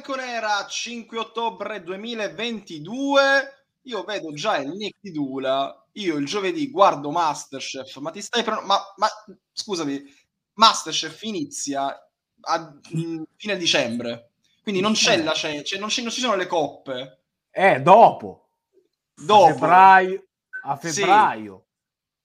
bianconera 5 ottobre 2022. Io vedo già il Nick di Dula. Io il giovedì guardo Masterchef, ma ti stai pre- ma, ma scusami, Masterchef inizia a mm, fine dicembre. Quindi non c'è la cena, cioè non, ci, non ci sono le coppe. Eh, dopo. Dopo. A febbraio. A febbraio.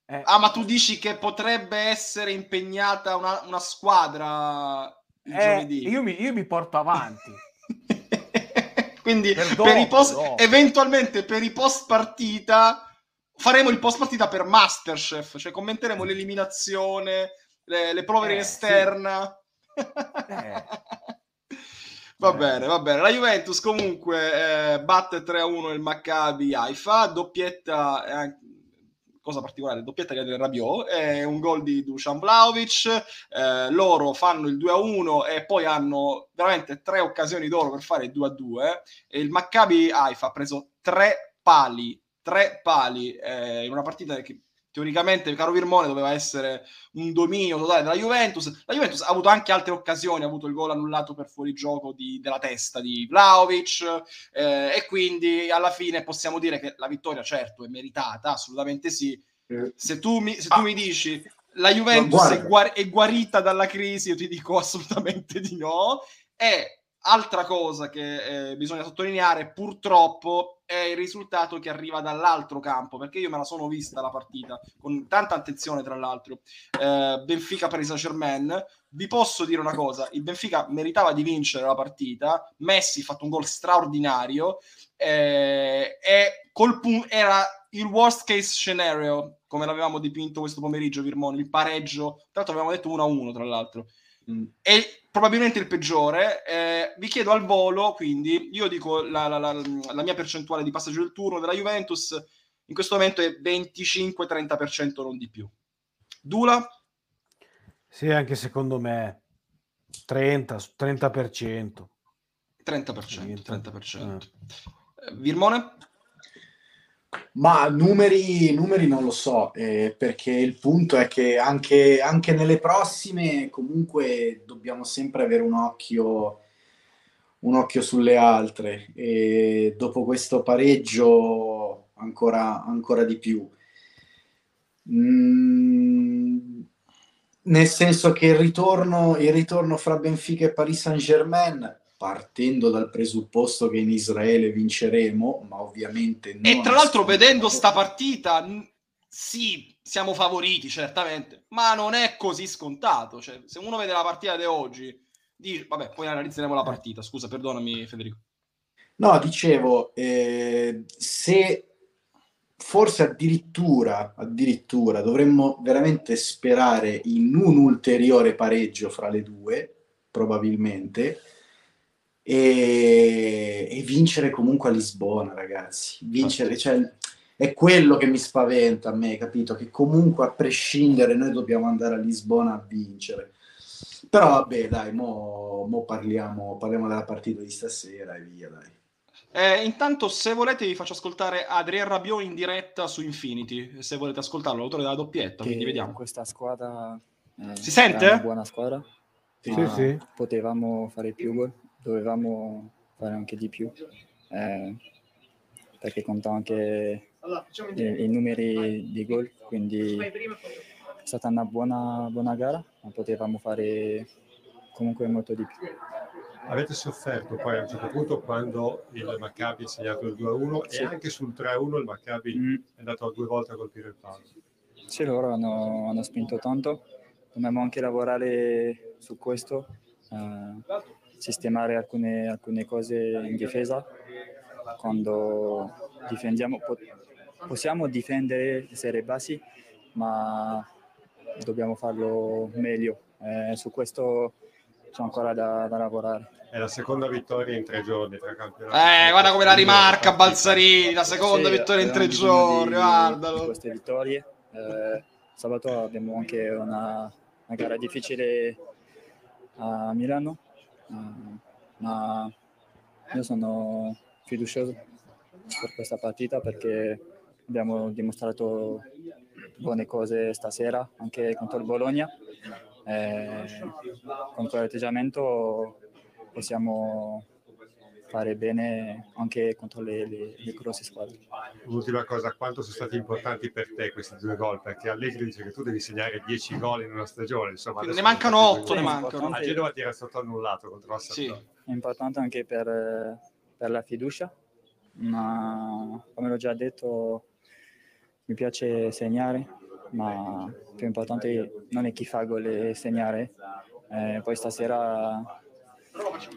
Sì. Eh. Ah, ma tu dici che potrebbe essere impegnata una, una squadra il eh, giovedì? Io mi, io mi porto avanti. Quindi per, dopo, per i post, eventualmente per i post partita faremo il post partita per Masterchef, cioè commenteremo l'eliminazione, le, le prove eh, in esterna. Sì. eh. Va eh. bene, va bene. La Juventus comunque eh, batte 3-1 il Maccabi Haifa, doppietta, eh, cosa particolare, doppietta di Adrian Rabiot, è un gol di Dusan Vlaovic, eh, loro fanno il 2-1 e poi hanno veramente tre occasioni d'oro per fare il 2-2 e il Maccabi Haifa ha preso tre pali, tre pali eh, in una partita che teoricamente caro Virmone doveva essere un dominio totale della Juventus. La Juventus ha avuto anche altre occasioni, ha avuto il gol annullato per fuorigioco di, della testa di Vlaovic eh, e quindi alla fine possiamo dire che la vittoria certo è meritata, assolutamente sì. Eh. Se tu mi, se tu ah. mi dici la Juventus è, guar- è guarita dalla crisi, io ti dico assolutamente di no. E Altra cosa che eh, bisogna sottolineare, purtroppo, è il risultato che arriva dall'altro campo, perché io me la sono vista la partita con tanta attenzione, tra l'altro. Eh, Benfica Paris Saint Germain. Vi posso dire una cosa: il Benfica meritava di vincere la partita. Messi ha fatto un gol straordinario eh, e col pun- era il worst case scenario, come l'avevamo dipinto questo pomeriggio, Virmone, il pareggio. Tra l'altro, avevamo detto 1-1, tra l'altro. Mm. E probabilmente il peggiore. Eh, vi chiedo al volo, quindi io dico la, la, la, la, mia percentuale di passaggio del turno della Juventus in questo momento è 25-30%, non di più. Dula? Sì, anche secondo me 30, 30%. 30%, 30%. Eh. Virmone? Ma numeri, numeri non lo so, eh, perché il punto è che anche, anche, nelle prossime comunque dobbiamo sempre avere un occhio, un occhio sulle altre e dopo questo pareggio ancora, ancora di più. Mm, nel senso che il ritorno, il ritorno fra Benfica e Paris Saint Germain partendo dal presupposto che in Israele vinceremo, ma ovviamente non E tra l'altro vedendo sta partita, sì, siamo favoriti certamente, ma non è così scontato. Cioè, se uno vede la partita di oggi, dice, vabbè, poi analizzeremo la partita. Scusa, perdonami Federico. No, dicevo, eh, se forse addirittura, addirittura dovremmo veramente sperare in un ulteriore pareggio fra le due, probabilmente, e, e vincere comunque a Lisbona, ragazzi. Vincere, cioè, è quello che mi spaventa a me, capito? Che comunque a prescindere noi dobbiamo andare a Lisbona a vincere. Però vabbè, dai, mo, mo parliamo, parliamo, della partita di stasera e via, dai. Eh, intanto, se volete, vi faccio ascoltare Adrien Rabiot in diretta su Infinity. Se volete ascoltarlo, l'autore della doppietta. Che quindi vediamo. Questa squadra eh, si sente? Una buona squadra. Sì, sì. Potevamo fare più gol dovevamo fare anche di più, eh, perché conta anche i, numeri di gol, quindi è stata una buona, buona gara, ma potevamo fare comunque molto di più. Avete sofferto poi a un certo punto quando il Maccabi ha segnato il 2-1 sì. e anche sul 3-1 il Maccabi mm. è andato due volte a colpire il palo. Sì, loro hanno, hanno spinto tanto, dobbiamo anche lavorare su questo. Uh, sistemare alcune, alcune cose in difesa. Quando difendiamo, possiamo difendere, essere bassi, ma dobbiamo farlo meglio. Eh, su questo c'è ancora da, da, lavorare. È la seconda vittoria in tre giorni tra campionati. Eh, guarda come la rimarca Balzarini, la seconda sì, vittoria in tre giorni, di, guardalo. Di queste vittorie. Eh, sabato abbiamo anche una, una gara difficile a Milano, Ma io sono fiducioso per questa partita perché abbiamo dimostrato buone cose stasera anche contro il Bologna. E con quell'atteggiamento possiamo fare bene anche contro le, le, le grosse squadre. L'ultima cosa, quanto sono stati importanti per te questi due gol? Perché Allegri dice che tu devi segnare 10 gol in una stagione, insomma. Ne mancano 8, ne mancano. A Genova ti era stato annullato contro la Sì. È importante anche per, per la fiducia, ma come l'ho già detto mi piace segnare, ma più importante non è chi fa gol e segnare. Eh, poi stasera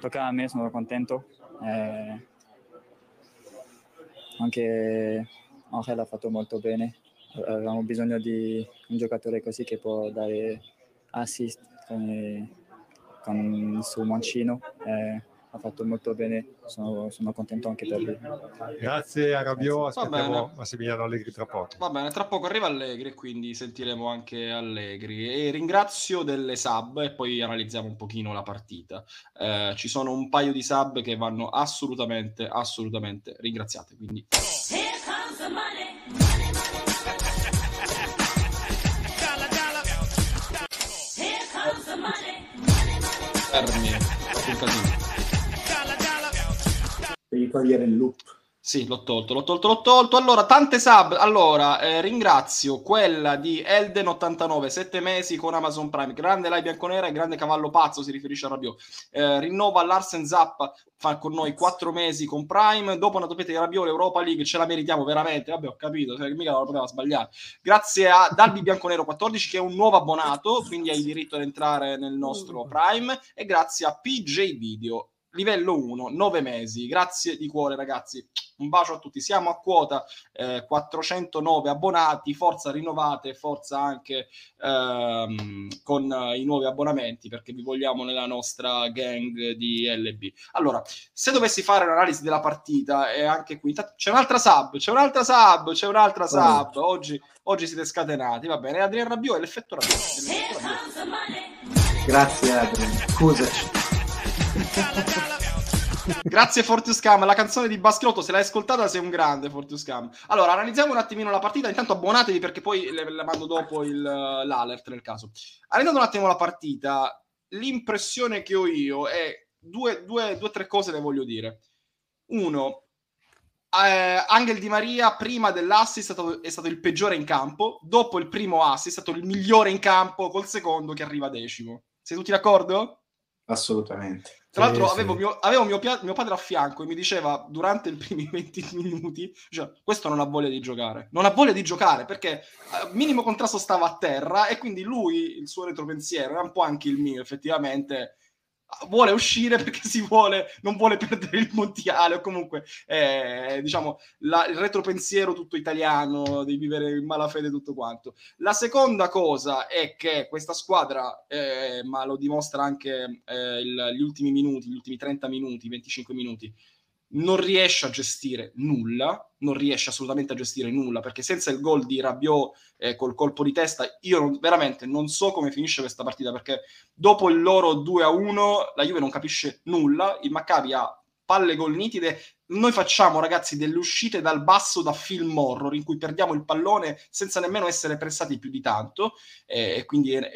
tocca a me, sono contento. Eh, anche Angel ha fatto molto bene. Avevamo bisogno di un giocatore così che può dare assist con, con il suo mancino. Eh, ha fatto molto bene, sono, sono, contento anche per lui. Grazie a Rabiot, aspettiamo Massimiliano Allegri tra poco. Va bene, tra poco arriva Allegri, quindi sentiremo anche Allegri. E ringrazio delle sub e poi analizziamo un pochino la partita. Eh, ci sono un paio di sub che vanno assolutamente, assolutamente ringraziate. Quindi... Fermi, un casino. Togliere il loop. Sì, l'ho tolto, l'ho tolto, l'ho tolto. Allora, tante sub. Allora, eh, ringrazio quella di Elden89, 7 mesi con Amazon Prime. Grande Lai Bianconera e grande cavallo pazzo, si riferisce a Rabiot. Eh, rinnova Larsen Zappa, fa con noi 4 mesi con Prime. Dopo una doppietta di Rabiot, l'Europa League, ce la meritiamo veramente. Vabbè, ho capito, cioè, mica la poteva sbagliare. Grazie a Dalbi Bianconero 14, che è un nuovo abbonato, quindi hai diritto ad entrare nel nostro Prime. E grazie a PJ Video, livello 1, 9 mesi. Grazie di cuore, ragazzi un bacio a tutti. Siamo a quota eh, 409 abbonati, forza rinnovate, forza anche ehm, con i nuovi abbonamenti perché vi vogliamo nella nostra gang di LB. Allora, se dovessi fare un'analisi della partita, e anche qui c'è un'altra sub, c'è un'altra sub, c'è un'altra sub. Oggi, oggi siete scatenati, va bene. Adrian Rabiot è l'effetto Rabiot. Grazie Adrian, scusaci. Grazie Fortius Cam, la canzone di Baschilotto, se l'hai ascoltata sei un grande Fortius Cam. Allora, analizziamo un attimino la partita, intanto abbonatevi perché poi le, le mando dopo il, l'alert nel caso. Analizzando un attimo la partita, l'impressione che ho io è due, due, due tre cose le voglio dire. Uno, eh, Angel Di Maria prima dell'assist è stato, è stato il peggiore in campo, dopo il primo assist è stato il migliore in campo, col secondo che arriva decimo. Sei tutti d'accordo? Assolutamente. Tra l'altro sì, avevo, sì. Mio, avevo mio, mio, padre a fianco e mi diceva durante i primi 20 minuti, cioè, questo non ha voglia di giocare, non ha voglia di giocare perché eh, minimo contrasto stava a terra e quindi lui, il suo retropensiero, era un po' anche il mio effettivamente, vuole uscire perché si vuole, non vuole perdere il mondiale o comunque eh, diciamo la, il retropensiero tutto italiano di vivere in malafede tutto quanto. La seconda cosa è che questa squadra eh, ma lo dimostra anche eh, il, gli ultimi minuti gli ultimi 30 minuti 25 minuti non riesce a gestire nulla, non riesce assolutamente a gestire nulla, perché senza il gol di Rabiot eh, col colpo di testa, io non, veramente non so come finisce questa partita, perché dopo il loro 2 a 1 la Juve non capisce nulla, il Maccabi ha palle gol nitide. Noi facciamo, ragazzi, delle uscite dal basso da film horror in cui perdiamo il pallone senza nemmeno essere pressati più di tanto. E, quindi è,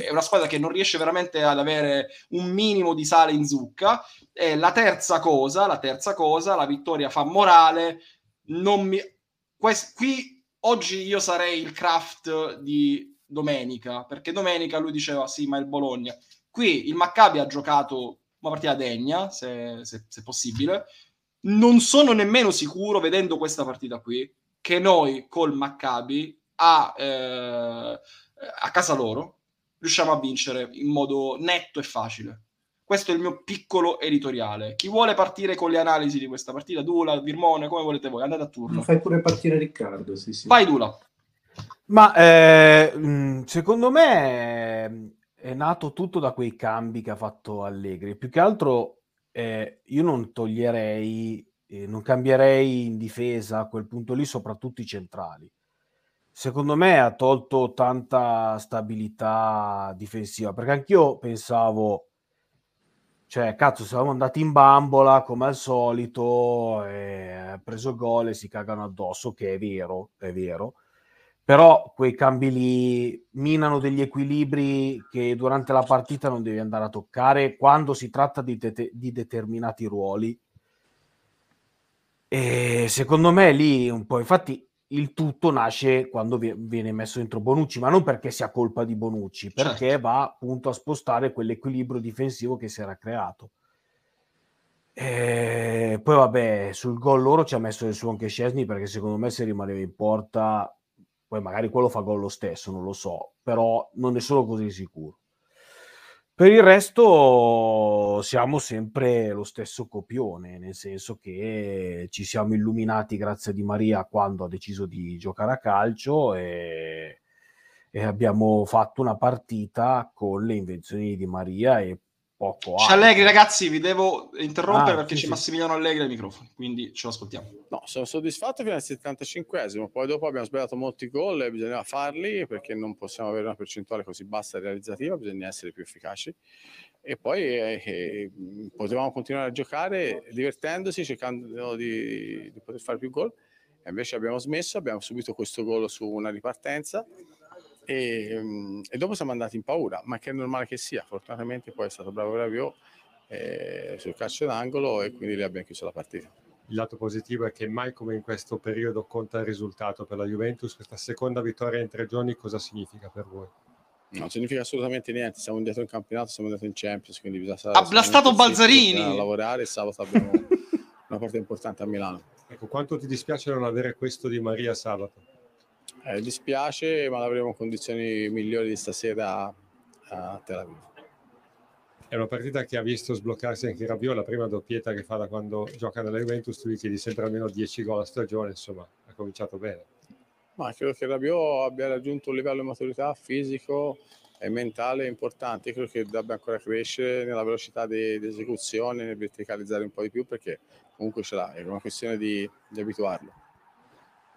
è, una squadra che non riesce veramente ad avere un minimo di sale in zucca. E la terza cosa, la terza cosa, la vittoria fa morale. Mi... Quest... Qui oggi io sarei il craft di domenica, perché domenica lui diceva sì, ma il Bologna. Qui il Maccabi ha giocato una partita degna, se, se, se possibile. Non sono nemmeno sicuro, vedendo questa partita qui, che noi col Maccabi a, eh, a casa loro riusciamo a vincere in modo netto e facile. Questo è il mio piccolo editoriale. Chi vuole partire con le analisi di questa partita? Dula, Virmone, come volete voi? Andate a turno. Fai pure partire Riccardo, sì, sì. Vai Dula. Ma eh, secondo me è nato tutto da quei cambi che ha fatto Allegri. Più che altro eh, io non toglierei, eh, non cambierei in difesa a quel punto lì, soprattutto i centrali. Secondo me ha tolto tanta stabilità difensiva, perché anch'io pensavo, cioè, cazzo, siamo andati in bambola come al solito, e ha preso gol e si cagano addosso, che è vero, è vero però quei cambi lì minano degli equilibri che durante la partita non devi andare a toccare quando si tratta di, de- di determinati ruoli E secondo me lì un po', infatti il tutto nasce quando viene messo dentro Bonucci, ma non perché sia colpa di Bonucci, perché certo. va appunto a spostare quell'equilibrio difensivo che si era creato. E poi vabbè, sul gol loro ci ha messo il suo anche Scesni perché secondo me se rimaneva in porta, poi magari quello fa gol lo stesso, non lo so, però non ne sono così sicuro. Per il resto siamo sempre lo stesso copione, nel senso che ci siamo illuminati grazie a Di Maria quando ha deciso di giocare a calcio e, e abbiamo fatto una partita con le invenzioni di Maria e poco C'è Allegri, ragazzi, vi devo interrompere ah, perché sì, c'è Massimiliano Allegri ai microfoni, quindi ce lo ascoltiamo. No, sono soddisfatto fino al 75esimo, poi dopo abbiamo sbagliato molti gol e bisognava farli perché non possiamo avere una percentuale così bassa realizzativa, bisogna essere più efficaci. E poi eh, eh, potevamo continuare a giocare divertendosi, cercando di, di poter fare più gol. E invece abbiamo smesso, abbiamo subito questo gol su una ripartenza e, mm, e, dopo siamo andati in paura, ma che è normale che sia. Fortunatamente poi è stato bravo Raviò eh, sul calcio d'angolo e quindi lì abbiamo chiuso la partita. Il lato positivo è che mai come in questo periodo conta il risultato per la Juventus. Questa seconda vittoria in tre giorni cosa significa per voi? Non significa assolutamente niente, siamo indietro in campionato, siamo andati in Champions, quindi bisogna stare... Ha blastato Balzarini! A lavorare, sabato abbiamo una partita importante a Milano. Ecco, quanto ti dispiace non avere questo di Maria sabato? Eh, dispiace, ma avremo condizioni migliori di stasera a Tel Aviv. È una partita che ha visto sbloccarsi anche Rabiot, la prima doppietta che fa da quando gioca nella Juventus, tu gli chiedi sempre almeno 10 gol a stagione, insomma, ha cominciato bene. Ma credo che Rabiot abbia raggiunto un livello di maturità fisico e mentale importante, credo che debba ancora crescere nella velocità di, di esecuzione, nel verticalizzare un po' di più, perché comunque ce l'ha, è una questione di, di abituarlo.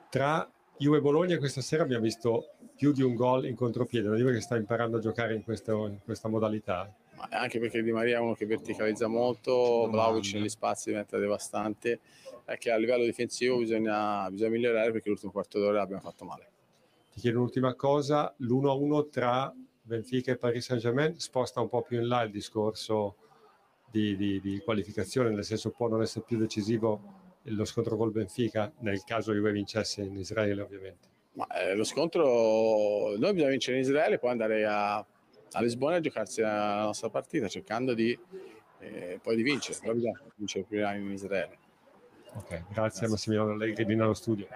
Tra Juve Bologna questa sera abbiamo visto più di un gol in contropiede, la Juve che sta imparando a giocare in, questo, in questa modalità. Ma anche perché Di Maria è uno che verticalizza molto, Vlaovic negli spazi diventa devastante, è che a livello difensivo bisogna, bisogna migliorare perché l'ultimo quarto d'ora abbiamo fatto male. Ti chiedo un'ultima cosa, l'1-1 tra Benfica e Paris Saint-Germain sposta un po' più in là il discorso di, di, di qualificazione, nel senso può non essere più decisivo lo scontro col Benfica, nel caso Juve vincesse in Israele ovviamente. Ma, eh, lo scontro, noi bisogna vincere in Israele, poi andare a, a Lisbona a giocarsi la nostra partita, cercando di, eh, poi di vincere, però bisogna vincere prima in Israele. Ok, grazie, grazie. Massimiliano Allegri, vieni allo studio.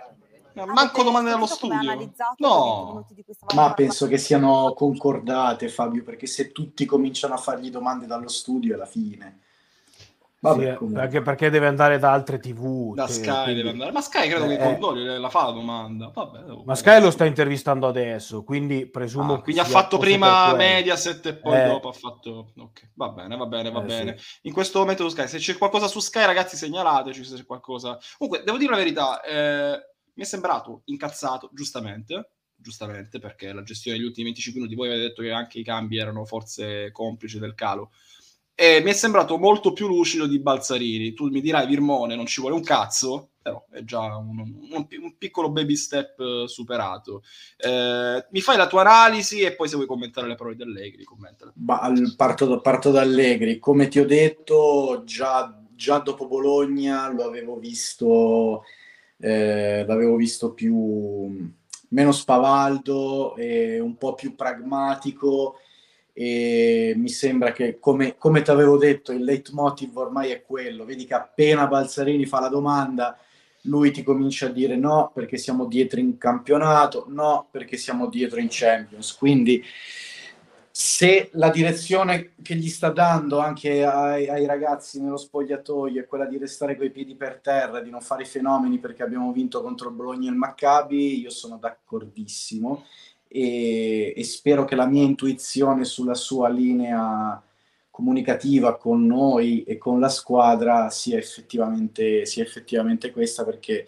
manco domande dallo studio. No, ma penso che siano concordate, Fabio, perché se tutti cominciano a fargli domande dallo studio è la fine. Vabbè, sì, anche perché deve andare da altre tv. Da cioè, Sky quindi... deve andare. Ma Sky credo eh, che Condoli la fa la domanda. Vabbè, ma Sky lo sta intervistando adesso, quindi presumo ah, Quindi ha fatto prima Mediaset e poi eh. dopo ha fatto... Ok, va bene, va bene, va eh, bene. Sì. In questo momento Sky, se c'è qualcosa su Sky ragazzi segnalateci se c'è qualcosa. Comunque, devo dire la verità, eh, mi è sembrato incazzato, giustamente, giustamente, perché la gestione degli ultimi 25 minuti, voi avete detto che anche i cambi erano forse complici del calo e mi è sembrato molto più lucido di Balzarini. Tu mi dirai, Virmone, non ci vuole un cazzo, però è già un, un, un piccolo baby step uh, superato. Eh, mi fai la tua analisi e poi se vuoi commentare le parole di Allegri, commentale. Parto, da, parto da Allegri. Come ti ho detto, già, già dopo Bologna lo avevo visto, eh, l'avevo visto più meno spavaldo e un po' più pragmatico e mi sembra che come, come ti avevo detto il leitmotiv ormai è quello. Vedi che appena Balzarini fa la domanda lui ti comincia a dire no perché siamo dietro in campionato no perché siamo dietro in Champions. Quindi se la direzione che gli sta dando anche ai, ai ragazzi nello spogliatoio è quella di restare coi piedi per terra, di non fare i fenomeni perché abbiamo vinto contro il Bologna e il Maccabi, io sono d'accordissimo e, e spero che la mia intuizione sulla sua linea comunicativa con noi e con la squadra sia effettivamente, sia effettivamente questa perché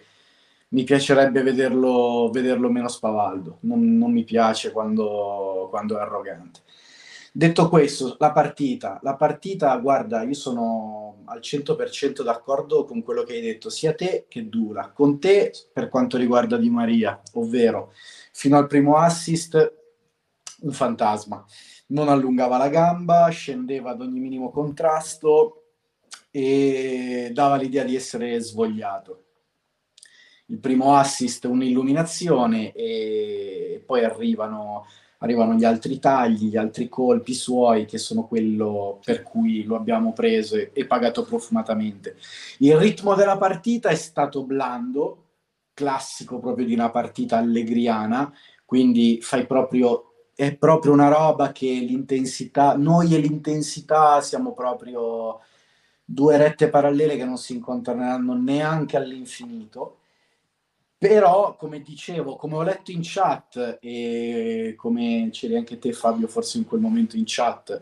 mi piacerebbe vederlo, vederlo meno spavaldo, non, non mi piace quando, quando, è arrogante. Detto questo, la partita, la partita, guarda, io sono al 100% d'accordo con quello che hai detto, sia te che Dula, con te per quanto riguarda Di Maria, ovvero fino al primo assist un fantasma. Non allungava la gamba, scendeva ad ogni minimo contrasto e dava l'idea di essere svogliato. il primo assist, un'illuminazione e poi arrivano, arrivano gli altri tagli, gli altri colpi suoi che sono quello per cui lo abbiamo preso e, e pagato profumatamente. Il ritmo della partita è stato blando, classico proprio di una partita allegriana, quindi fai proprio è proprio una roba che l'intensità, noi e l'intensità siamo proprio due rette parallele che non si incontreranno neanche all'infinito. Però, come dicevo, come ho letto in chat e come c'eri anche te Fabio forse in quel momento in chat,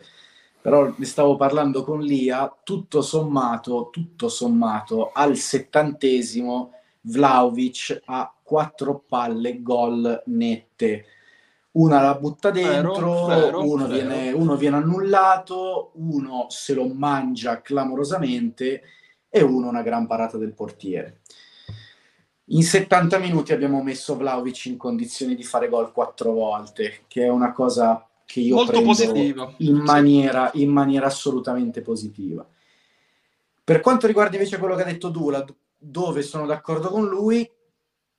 però ne stavo parlando con Lia, tutto sommato, tutto sommato, al settantesimo Vlaovic ha quattro palle gol nette una la butta dentro, vero, vero, uno, vero. Viene, uno, Viene, annullato, uno se lo mangia clamorosamente e uno una gran parata del portiere. In 70 minuti abbiamo messo Vlaovic in condizioni di fare gol quattro volte, che è una cosa che io Molto prendo positiva. In, maniera, in maniera assolutamente positiva. Per quanto riguarda invece quello che ha detto Dula, dove sono d'accordo con lui,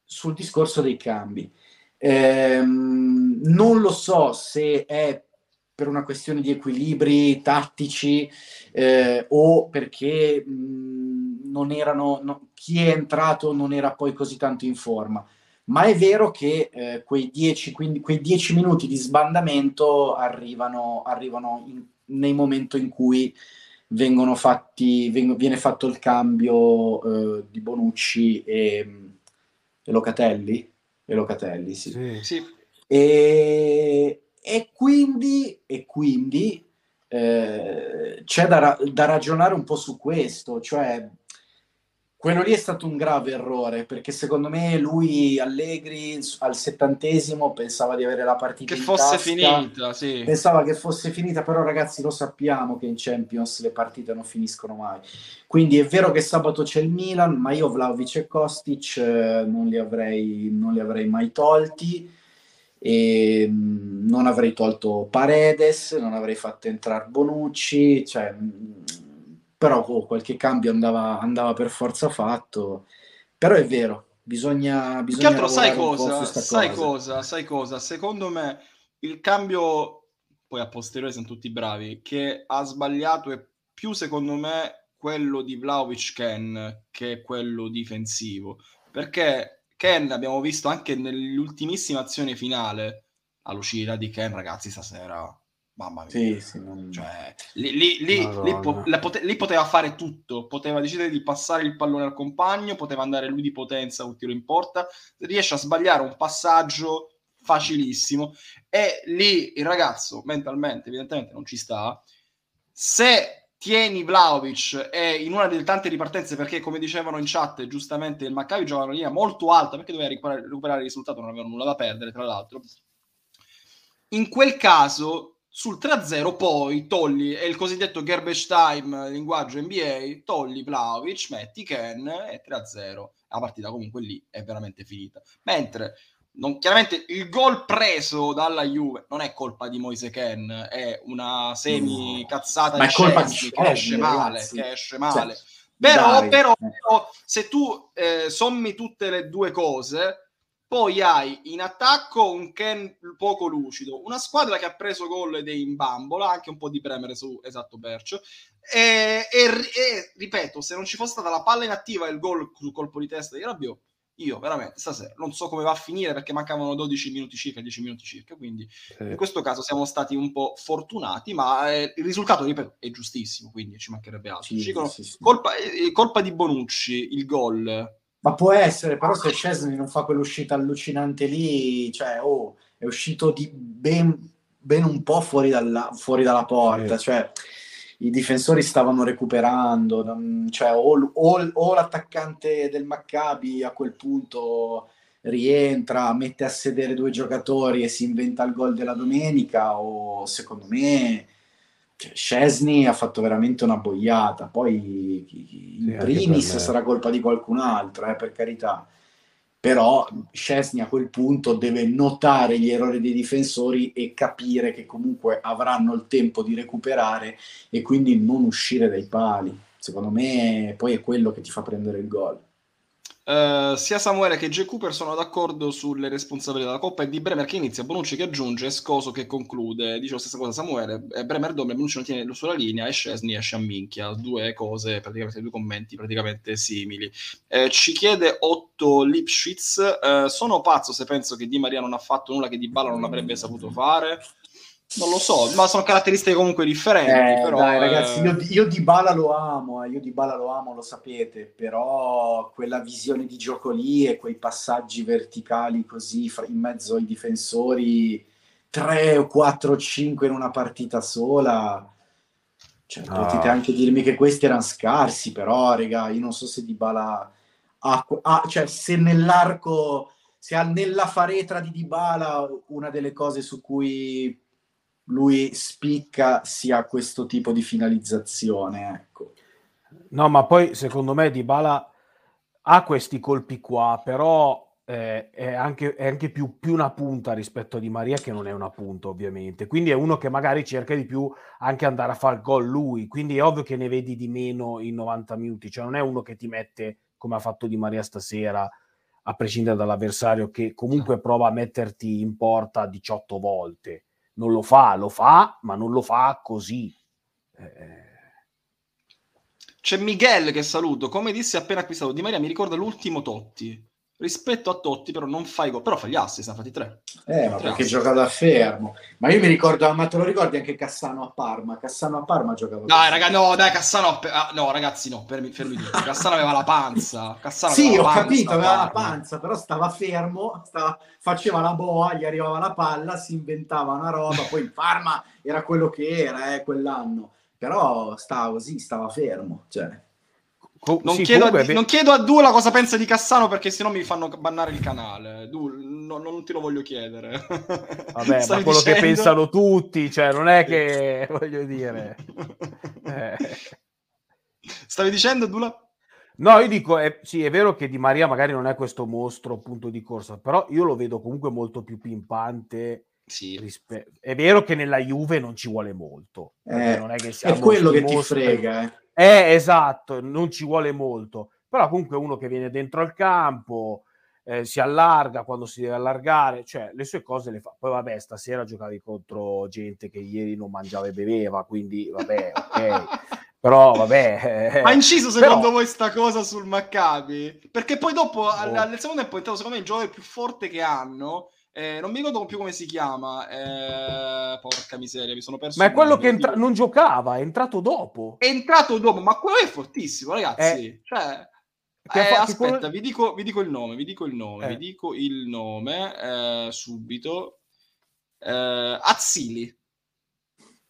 sul discorso dei cambi. Ehm, non lo so se è per una questione di equilibri tattici eh, o perché mh, non erano, no, chi è entrato non era poi così tanto in forma. Ma è vero che eh, quei 10 minuti di sbandamento arrivano, arrivano in, nei momenti in cui fatti, veng- viene fatto il cambio eh, di Bonucci e, e Locatelli e Locatelli, sì. sì. sì. E, e, quindi, e quindi eh, c'è da, da, ragionare un po' su questo, cioè quello lì è stato un grave errore perché secondo me lui Allegri al settantesimo pensava di avere la partita che fosse tasca, finita sì. pensava che fosse finita però ragazzi lo sappiamo che in Champions le partite non finiscono mai. Quindi è vero che sabato c'è il Milan ma io Vlaovic e Kostic eh, non, li avrei, non li avrei mai tolti. E mm, non avrei tolto Paredes non avrei fatto entrare Bonucci cioè mm, però oh, qualche cambio andava, andava, per forza fatto. Però è vero, bisogna... bisogna che altro sai cosa? Sai cosa? cosa? Sai cosa? Secondo me il cambio, poi a posteriori sono tutti bravi, che ha sbagliato è più secondo me quello di Vlaovic Ken che quello difensivo. Perché Ken abbiamo visto anche nell'ultimissima azione finale all'uscita di Ken, ragazzi, stasera Mamma mia. Sì, sì, non... cioè, lì, lì, lì, lì, po- pote- lì, poteva fare tutto, poteva decidere di passare il pallone al compagno, poteva andare lui di potenza un tiro in porta, riesce a sbagliare un passaggio facilissimo. E lì il ragazzo mentalmente evidentemente non ci sta. Se tieni Vlaovic e in una delle tante ripartenze perché come dicevano in chat giustamente il Maccabi giocava una linea molto alta perché doveva recuperare, recuperare il risultato non avevano nulla da perdere tra l'altro. In quel caso sul 3-0 poi togli, è il cosiddetto garbage time linguaggio NBA, togli Vlaovic, metti Ken e 3-0. La partita comunque lì è veramente finita. Mentre non, chiaramente il gol preso dalla Juve non è colpa di Moise Ken, è una semi cazzata no, di Chesney, che esce male, che esce male. Cioè, però, però, però, se tu eh, sommi tutte le due cose, poi hai in attacco un Ken poco lucido, una squadra che ha preso gol ed è in bambola, anche un po' di premere su esatto Percio. E, e, e, ripeto, se non ci fosse stata la palla inattiva e il gol sul colpo di testa di Rabiot, io veramente stasera non so come va a finire perché mancavano 12 minuti circa, 10 minuti circa, quindi sì. in questo caso siamo stati un po' fortunati, ma eh, il risultato, ripeto, è giustissimo, quindi ci mancherebbe altro. Sì, sì, colpa, eh, colpa di Bonucci, il gol ma può essere, però se Scesni non fa quell'uscita allucinante lì, cioè, oh, è uscito di ben, ben un po' fuori dalla, fuori dalla porta, sì. cioè i difensori stavano recuperando, cioè, o, o, o, l'attaccante del Maccabi a quel punto rientra, mette a sedere due giocatori e si inventa il gol della domenica, o secondo me cioè, Scesni ha fatto veramente una boiata. Poi in sì, primis sarà colpa di qualcun altro, eh, per carità. Però Scesni a quel punto deve notare gli errori dei difensori e capire che comunque avranno il tempo di recuperare e quindi non uscire dai pali. Secondo me poi è quello che ti fa prendere il gol. Uh, sia Samuele che J. Cooper sono d'accordo sulle responsabilità della Coppa e di Bremer che inizia, Bonucci che aggiunge Scoso che conclude. Dice la stessa cosa Samuele, eh, Bremer doppia, Bonucci non tiene sulla linea e Scesni esce a minchia. Due cose, praticamente due commenti praticamente simili. Eh, ci chiede Otto Lipschitz, eh, sono pazzo se penso che Di Maria non ha fatto nulla che Di Bala non avrebbe saputo fare. Non lo so, ma sono caratteristiche comunque differenti. Eh, però, dai, ragazzi, io, io, di Bala lo amo, eh, io di Bala lo amo, lo sapete, però quella visione di gioco lì e quei passaggi verticali così in mezzo ai difensori, 3 o 4 o 5 in una partita sola. Cioè, ah. potete anche dirmi che questi erano scarsi, però, raga, io non so se di Bala ha, ha cioè, se nell'arco, se ha nella faretra di Dybala una delle cose su cui lui spicca sia questo tipo di finalizzazione. Ecco. No, ma poi secondo me Dybala ha questi colpi qua, però eh, è, anche, è anche più, più, una punta rispetto a Di Maria che non è una punta ovviamente. Quindi è uno che magari cerca di più anche andare a fare gol lui, quindi è ovvio che ne vedi di meno in 90 minuti, cioè non è uno che ti mette come ha fatto Di Maria stasera a prescindere dall'avversario che comunque prova a metterti in porta 18 volte non lo fa, lo fa, ma non lo fa così. Eh... C'è Miguel che saluto, come disse appena acquistato Di Maria, mi ricorda l'ultimo Totti. Rispetto a Totti, però non fai gol, però fa gli assi, sono fatti tre. Eh, ma tre perché assi. gioca da fermo. Ma io mi ricordo, ma te lo ricordi anche Cassano a Parma? Cassano a Parma giocava. Dai, raga, no, dai, Cassano, a... ah, no, ragazzi, no, fermi, fermi Cassano aveva la panza. Cassano sì, ho panza, capito, aveva la panza, però stava fermo, stava... faceva la boa, gli arrivava la palla, si inventava una roba, poi il Parma era quello che era, eh, quell'anno. Però stava così, stava fermo, cioè non, sì, chiedo a, non, chiedo a, Dula cosa pensa di Cassano perché sennò mi fanno bannare il canale. Du, no, non te lo voglio chiedere. Vabbè, ma quello dicendo... che pensano tutti, cioè non è che voglio dire. Eh. Stavi dicendo Dula? No, io dico, eh, sì, è vero che Di Maria magari non è questo mostro punto di corsa, però io lo vedo comunque molto più pimpante. Sì. Rispe- è vero che nella Juve non ci vuole molto. Eh, non è, che è quello che ti frega, eh eh, esatto, non ci vuole molto, però comunque uno che viene dentro al campo, eh, si allarga quando si deve allargare, cioè le sue cose le fa. Poi vabbè, stasera giocavi contro gente che ieri non mangiava e beveva, quindi vabbè, ok. Però vabbè. Eh, Ma inciso secondo però... voi sta cosa sul Maccabi? Perché poi dopo, oh. al, al secondo tempo, secondo me il giocatore più forte che hanno eh, non mi ricordo più come si chiama. Eh, porca miseria, mi sono perso. Ma è quello che entra- non giocava, è entrato dopo. È entrato dopo, ma quello è fortissimo, ragazzi. Eh, cioè, eh, fa- aspetta, quello... vi, dico, vi, dico, il nome, vi dico il nome, vi dico il nome eh, subito. Eh, Azzili.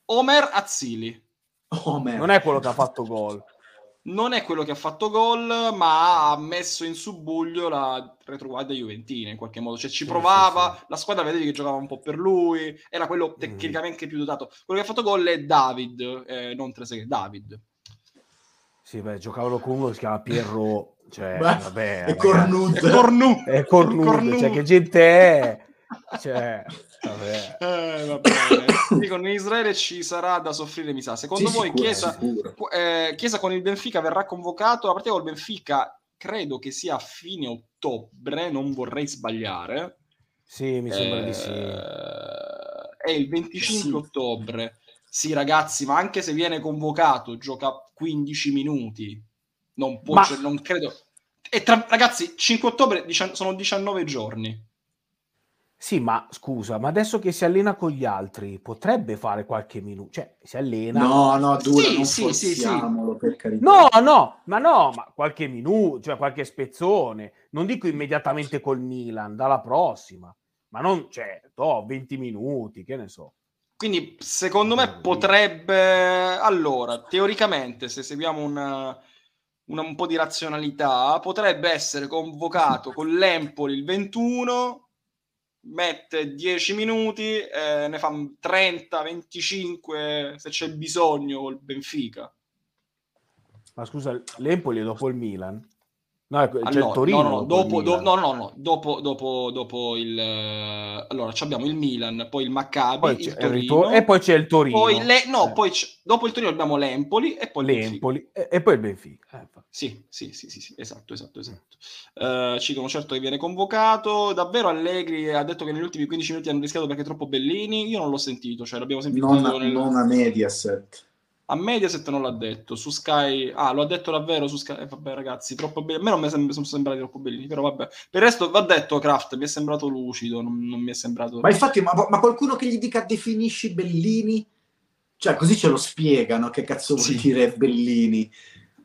Omer Azzili. Omer. Non è quello che ha fatto gol non è quello che ha fatto gol, ma ha messo in subbuglio la retroguardia juventina in qualche modo. Cioè ci provava, sì, sì. la squadra vedevi che giocava un po' per lui, era quello mm. tecnicamente mm. più dotato. Quello che ha fatto gol è David, eh, non Trezeguet, David. Sì, beh, giocavano con uno che si chiama Pierro, cioè, beh, vabbè, è cornuto. È cornuto. È cornuto, cioè che gente è? Cioè, vabbè. Eh, vabbè. Dicono in Israele ci sarà da soffrire, mi sa. Secondo sì, voi sicuro, Chiesa, eh, Chiesa con il Benfica verrà convocato? La partita col Benfica credo che sia a fine ottobre, non vorrei sbagliare. Sì, mi sembra eh, di sì. È il 25 sì. ottobre. Sì, ragazzi, ma anche se viene convocato, gioca 15 minuti. Non può, ma... cioè, non credo. E tra, ragazzi, 5 ottobre sono 19 giorni. Sì, ma scusa, ma adesso che si allena con gli altri potrebbe fare qualche minuto, cioè si allena. No, no, dura, sì, non sì, sì, sì. per carità. No, no, ma no, ma qualche minuto, cioè qualche spezzone. Non dico immediatamente col Milan, dalla prossima, ma non, cioè, oh, 20 minuti, che ne so. Quindi secondo me potrebbe, allora, teoricamente, se seguiamo una, una, un po' di razionalità, potrebbe essere convocato con l'Empoli il 21 mette 10 minuti, eh, ne fa 30, 25 se c'è bisogno col Benfica. Ma scusa, l'Empoli dopo il Milan? No, c'è allora, il Torino. No, no, dopo, do, no, no, no, dopo, dopo, dopo il... Eh, allora, abbiamo il Milan, poi il Maccabi, poi il Torino, il e poi c'è il Torino. Poi le, no, eh. poi dopo il Torino abbiamo l'Empoli e poi l'Empoli e, e, poi il Benfica. Eh, sì, sì, sì, sì, sì, esatto, esatto, esatto. Uh, ci dicono certo che viene convocato. Davvero Allegri ha detto che negli ultimi 15 minuti hanno rischiato perché troppo bellini. Io non l'ho sentito, cioè l'abbiamo sentito non, nel... non a Mediaset. A Mediaset non l'ha detto, su Sky... Ah, lo ha detto davvero su Sky... Eh, vabbè ragazzi, troppo belli. A me non mi sem- sono sembrati troppo bellini, però vabbè. Per il resto va detto Kraft, mi è sembrato lucido, non, non mi è sembrato... Ma infatti, ma, ma, qualcuno che gli dica definisci Bellini? Cioè, così ce lo spiegano, che cazzo vuol sì. dire Bellini?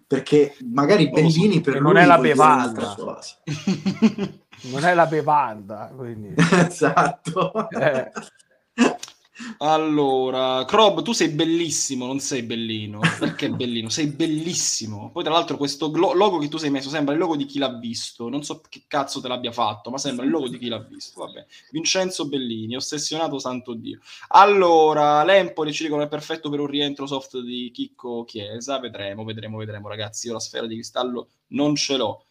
Perché magari Bellini per non è la bevanda. non è la bevanda, quindi... esatto. Eh. Allora, Crob, tu sei bellissimo, non sei bellino. Perché bellino? Sei bellissimo. Poi, tra l'altro, questo logo che tu sei messo sembra il logo di chi l'ha visto. Non so che cazzo te l'abbia fatto, ma sembra il logo di chi l'ha visto. Vabbè, Vincenzo Bellini, ossessionato, santo Dio. Allora, l'Empoli ci dicono è perfetto per un rientro soft di Chicco Chiesa. Vedremo, vedremo, vedremo, ragazzi. Io la sfera di cristallo non ce l'ho.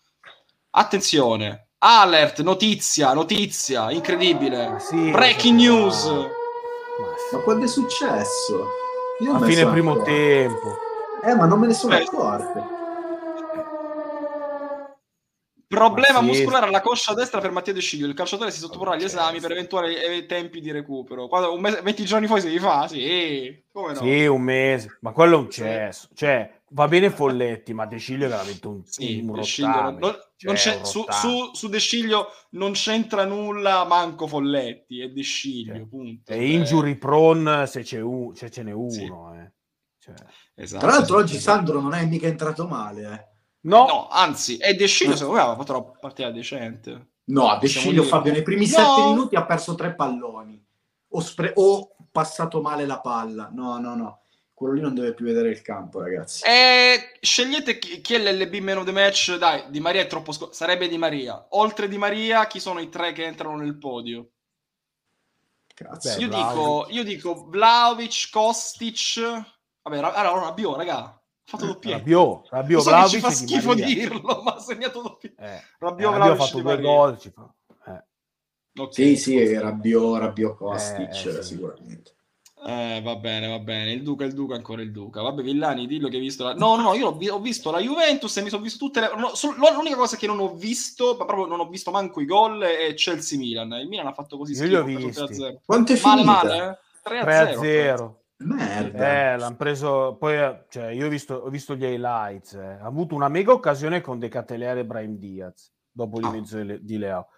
Attenzione, alert, notizia, notizia, incredibile. Sì, Breaking news. Ma quando è successo? Io a fine primo accorto. tempo. Eh, ma non me ne sono Beh. accorto. Problema sì. muscolare alla coscia destra per Mattia De Sciglio. Il calciatore si sottoporrà agli esami per eventuali eh, tempi di recupero. Quando, un mese, 20 giorni poi si rifà, sì. Come no? Sì, un mese. Ma quello è un cesso. Cioè, va bene Folletti, ma De Sciglio è veramente un, sì, un rottame. Non cioè, su, su, su, De Sciglio non c'entra nulla manco Folletti, è De Sciglio, cioè, punto. È injury prone se, c'è un, se ce n'è uno. Sì. Eh. Cioè. Esatto, Tra l'altro oggi Sandro non è mica entrato male, eh. No. no, anzi, è De Sciglio, secondo me aveva fatto una partita decente. No, De Sciglio, Fabio, nei primi no. sette minuti ha perso tre palloni. O, spre- o passato male la palla. No, no, no quello lì non deve più vedere il campo, ragazzi. Eh, scegliete chi, chi, è l'LB meno the match. Dai, Di Maria è troppo sco- sarebbe Di Maria. Oltre Di Maria, chi sono i tre che entrano nel podio? Cazzo. Io, dico, io dico Vlaovic, Kostic. Vabbè, allora Rabiot, raga. Ha fatto doppietto. Rabiot, Rabiot, so Vlaovic ci fa schifo di dirlo, ma ha segnato doppietto. Eh, Rabiot, eh, Vlaovic, ha fatto due gol. Fa... Eh. Okay. Sì, sì, Rabiot, Rabiot, Kostic, eh, sicuramente. Eh, va bene, va bene. Il Duca, il Duca, ancora il Duca. Vabbè, Villani, dillo che hai visto la... No, no, no, io ho, visto la Juventus e mi sono visto tutte le... No, so, l'unica cosa che non ho visto, ma proprio non ho visto manco i gol, è Chelsea-Milan. Il Milan ha fatto così schifo. Io ho visti. Quanto è male, finita? Male, eh? 3-0. 3-0. Merda. Eh, l'hanno preso... Poi, cioè, io ho visto, ho visto gli highlights. Eh. Ha avuto una mega occasione con De Cattelere e Brian Diaz, dopo l'inizio ah. di Leo.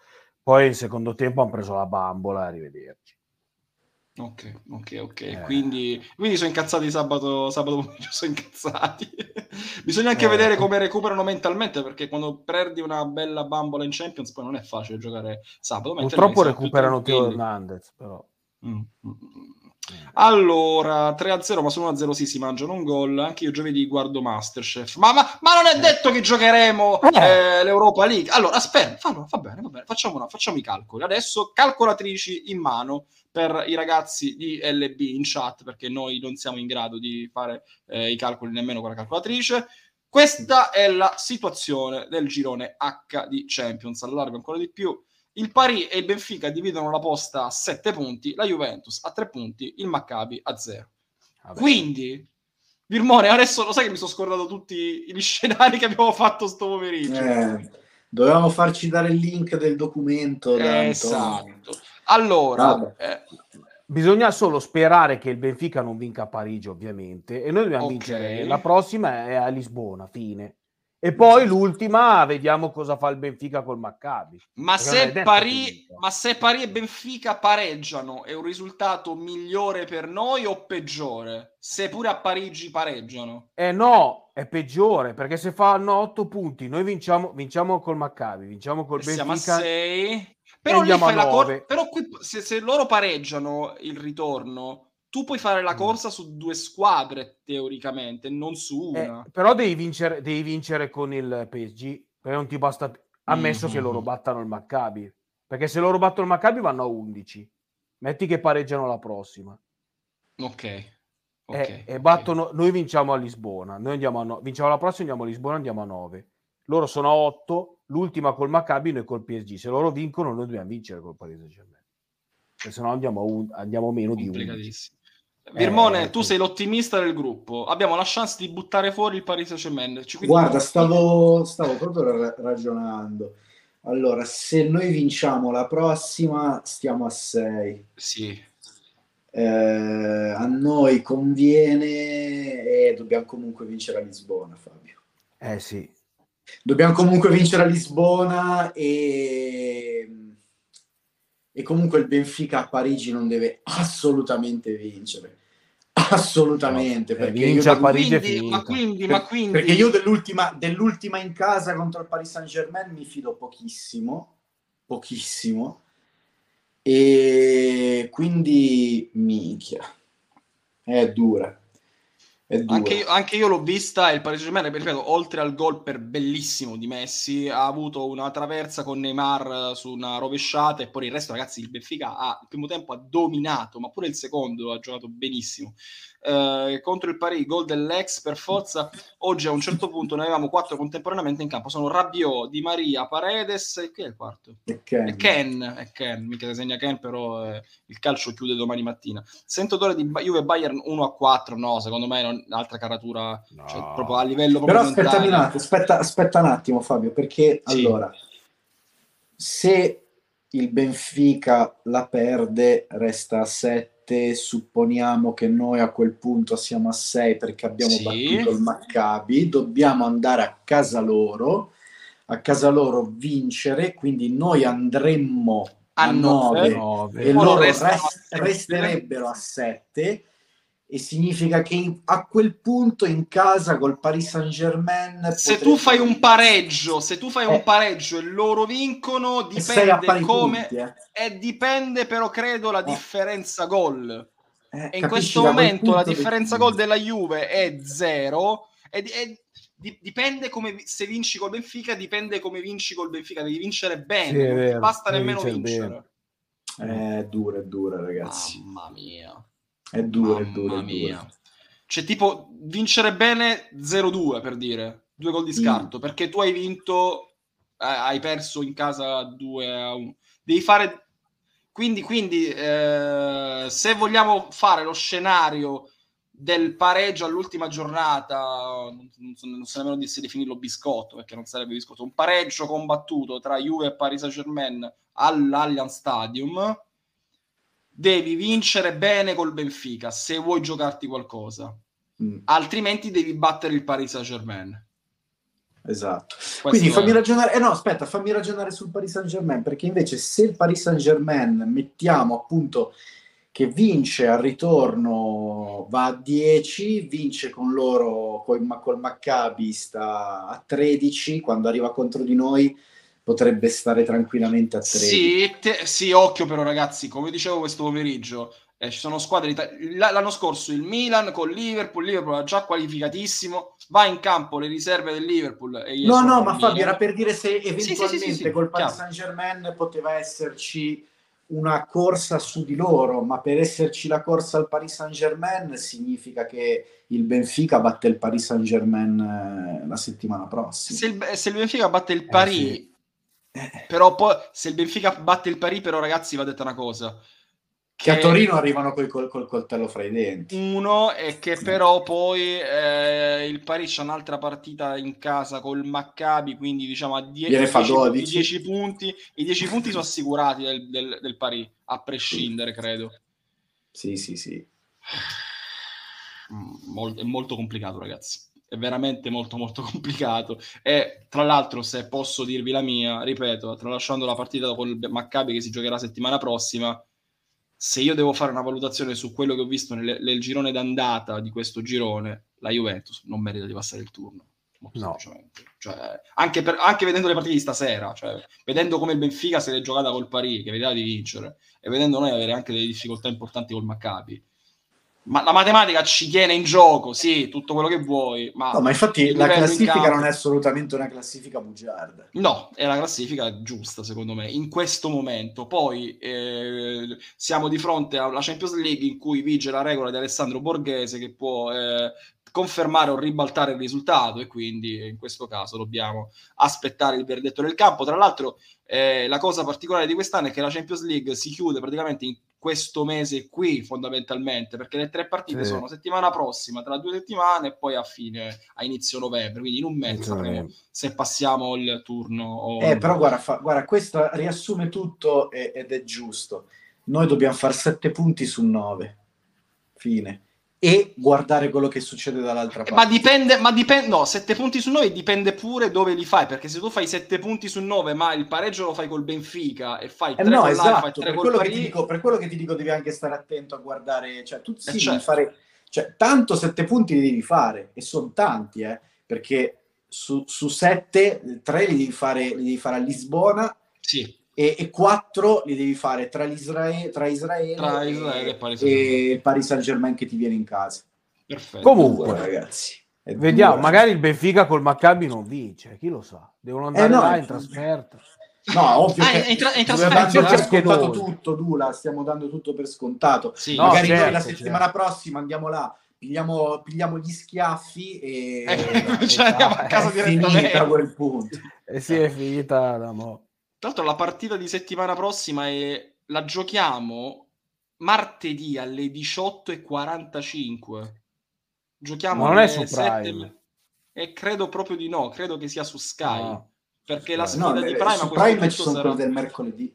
Poi, in secondo tempo, hanno preso la bambola. Arrivederci. Ok, ok, ok. Eh. Quindi, quindi sono incazzati sabato, sabato pomeriggio, sono incazzati. Bisogna anche eh. vedere come recuperano mentalmente, perché quando perdi una bella bambola in Champions poi non è facile giocare sabato. Purtroppo recuperano Teo Hernandez, però. Mm. mm, mm. Allora, 3-0, ma su 1-0 sì, si mangiano un gol. Anche io giovedì guardo Masterchef. Ma, ma, ma non è detto che giocheremo eh. eh, l'Europa League. Allora, aspetta, fallo, va bene, va bene. Facciamo, facciamo i calcoli. Adesso calcolatrici in mano per i ragazzi di LB in chat, perché noi non siamo in grado di fare eh, i calcoli nemmeno con la calcolatrice. Questa è la situazione del girone H di Champions. Allargo ancora di più. Il Paris e il Benfica dividono la posta a 7 punti, la Juventus a 3 punti, il Maccabi a 0. Quindi, Virmone, adesso lo sai che mi sono scordato tutti gli scenari che abbiamo fatto sto pomeriggio. Eh, dovevamo farci dare il link del documento. esatto. Allora, eh, bisogna solo sperare che il Benfica non vinca a Parigi, ovviamente, e noi dobbiamo okay. vincere. La prossima è a Lisbona, fine. E poi l'ultima, vediamo cosa fa il Benfica col Maccabi. Ma se, Pari, ma se Pari e Benfica pareggiano, è un risultato migliore per noi o peggiore? Se pure a Parigi pareggiano? Eh no, è peggiore, perché se fanno 8 punti, noi vinciamo, vinciamo col Maccabi, vinciamo col e Benfica. Siamo a 6. Però, lì fai la cor- però qui, se, se loro pareggiano il ritorno, tu puoi fare la mm. corsa su due squadre teoricamente, non su eh, una. Eh, però devi vincere, devi vincere con il PSG, perché non ti basta, ammesso mm-hmm. che loro battano il Maccabi. Perché se loro battono il Maccabi vanno a 11. Metti che pareggiano la prossima. Ok. Eh, okay, e, okay. battono, noi vinciamo a Lisbona, noi andiamo a no, vinciamo la prossima, andiamo a Lisbona, andiamo a 9. Loro sono a 8, l'ultima col Maccabi, noi col PSG. Se loro vincono, noi dobbiamo vincere col Paris Saint-Germain. Se no andiamo, un, andiamo meno di 11. Virmone, eh, tu sei l'ottimista del gruppo. Abbiamo la chance di buttare fuori il Paris Saint-Germain. Guarda, stavo, stavo proprio ragionando. Allora, se noi vinciamo la prossima, stiamo a 6. Sì. Eh, a noi conviene e dobbiamo comunque vincere a Lisbona, Fabio. Eh sì. Dobbiamo comunque vincere a Lisbona e, e comunque il Benfica a Parigi non deve assolutamente vincere. Assolutamente, no, perché vince a Parigi quindi, ma quindi, ma quindi... perché io dell'ultima, dell'ultima in casa contro il Paris Saint Germain mi fido pochissimo, pochissimo, e quindi minchia, è dura. Anche io, anche io, l'ho vista e il Paris Saint-Germain, ripeto, oltre al gol per bellissimo di Messi, ha avuto una traversa con Neymar su una rovesciata e poi il resto, ragazzi, il Benfica ha, il primo tempo ha dominato, ma pure il secondo ha giocato benissimo eh, contro il Paris, gol dell'ex per forza. Oggi a un certo punto ne avevamo quattro contemporaneamente in campo. Sono Rabiot, Di Maria, Paredes e chi è il quarto? E Ken. E Ken, e Ken. mica segna Ken, però eh, il calcio chiude domani mattina. Sento d'ora di Juve Bayern 1 a 4, no, secondo me è un'altra caratura, no. cioè, proprio a livello Però aspetta un, attimo, aspetta, aspetta un attimo Fabio, perché sì. allora se il Benfica la perde resta a 7 7, supponiamo che noi a quel punto siamo a 6 perché abbiamo sì. battuto il Maccabi, dobbiamo andare a casa loro, a casa loro vincere, quindi noi andremmo a 9 e loro rest- resterebbero a 7 e significa che a quel punto in casa col Paris Saint Germain se tu fai un pareggio se tu fai eh, un pareggio e loro vincono dipende come punti, eh. e dipende però credo la eh. differenza gol. Eh, e in questo momento la differenza gol della Juve è zero e, e dipende come se vinci col Benfica dipende come vinci col Benfica. Devi vincere bene sì, non vero, basta nemmeno vincere bene. è dura è dura ragazzi. Mamma mia è duro, è duro. Mamma mia. Cioè, tipo, vincere bene 0-2 per dire, due gol di scarto, mm. perché tu hai vinto, eh, hai perso in casa 2-1. Devi fare... Quindi, quindi eh, se vogliamo fare lo scenario del pareggio all'ultima giornata, non, so, non so nemmeno se definirlo biscotto, perché non sarebbe biscotto, un pareggio combattuto tra Juve e Paris Saint-Germain all'Allianz Stadium, devi vincere bene col Benfica se vuoi giocarti qualcosa, mm. altrimenti devi battere il Paris Saint Germain. Esatto. Questo Quindi fammi è... ragionare, eh no, aspetta, fammi ragionare sul Paris Saint Germain, perché invece se il Paris Saint Germain mettiamo appunto che vince al ritorno va a 10, vince con loro col, col Maccabi sta a 13, quando arriva contro di noi potrebbe stare tranquillamente a 3. Sì, te, sì, occhio però ragazzi, come dicevo questo pomeriggio, eh, ci sono squadre Ita- l'anno scorso il Milan con Liverpool, Liverpool era già qualificatissimo, va in campo le riserve del Liverpool e No, no, ma Fabio era per dire se eventualmente sì, sì, sì, col Paris Saint-Germain poteva esserci una corsa su di loro, ma per esserci la corsa al Paris Saint-Germain significa che il Benfica batte il Paris Saint-Germain eh, la settimana prossima. Se il, se il Benfica batte il Paris eh, però poi se il Benfica batte il Pari, però ragazzi va detta una cosa. Che, che a Torino arrivano col, col, col, coltello fra i denti. Uno è che però poi eh, il Pari c'è un'altra partita in casa col Maccabi, quindi diciamo a 10 punti. I 10 punti sono assicurati del, del, del Pari, a prescindere credo. Sì, sì, sì. Mol- è molto complicato ragazzi è veramente molto molto complicato e tra l'altro se posso dirvi la mia ripeto tralasciando la partita con il Maccabi che si giocherà settimana prossima se io devo fare una valutazione su quello che ho visto nel, nel girone d'andata di questo girone la Juventus non merita di passare il turno no. cioè, anche, per, anche, vedendo le partite di stasera cioè, vedendo come il Benfica se l'è giocata col Paris che vedeva di vincere e vedendo noi avere anche delle difficoltà importanti col Maccabi ma la matematica ci tiene in gioco, sì, tutto quello che vuoi. Ma, no, ma infatti la classifica non è assolutamente una classifica bugiarda. No, è la classifica giusta, secondo me, in questo momento. Poi eh, siamo di fronte alla Champions League in cui vige la regola di Alessandro Borghese che può eh, confermare o ribaltare il risultato e quindi in questo caso dobbiamo aspettare il verdetto del campo. Tra l'altro eh, la cosa particolare di quest'anno è che la Champions League si chiude praticamente in questo mese qui fondamentalmente perché le tre partite sì. sono settimana prossima, tra due settimane e poi a fine, a inizio novembre, quindi in un mese sapremo se passiamo il turno. O... Eh, però guarda, fa, guarda, questo riassume tutto ed è giusto. Noi dobbiamo fare sette punti su nove. Fine e guardare quello che succede dall'altra parte. Ma dipende, ma dipende, no, 7 punti su 9 dipende pure dove li fai, perché se tu fai 7 punti su 9, ma il pareggio lo fai col Benfica e fai 3 eh no, esatto, per, quello dico, per, quello che ti dico, devi anche stare attento a guardare, cioè tu eh, sì, eh certo. fare, cioè tanto 7 punti li devi fare, e sono tanti, eh, perché su, su 7, 3 li devi fare, li devi fare a Lisbona, sì e, e quattro li devi fare tra, l'Israele, tra Israele, tra Israele e, Paris e il Paris Saint Germain che ti viene in casa. Perfetto. Comunque, due, ragazzi. Vediamo, due, magari il Benfica col Maccabi non vince, chi lo sa. Devono andare eh no, là in trasferta. No, ovvio ah, che in, tra- trasferta scontato tutto, Dula, stiamo dando tutto per scontato. Sì, magari no, certo, noi la settimana certo. prossima andiamo là, pigliamo, pigliamo gli schiaffi e, eh, cioè, andiamo a casa è finita quel punto. E si è finita la mo'. Tra l'altro la partita di settimana prossima è... la giochiamo martedì alle 18.45. Giochiamo Ma non è su Prime. E credo proprio di no, credo che sia su Sky. No. Perché la sfida no, di Prime a Prime ci sono sarà... del mercoledì.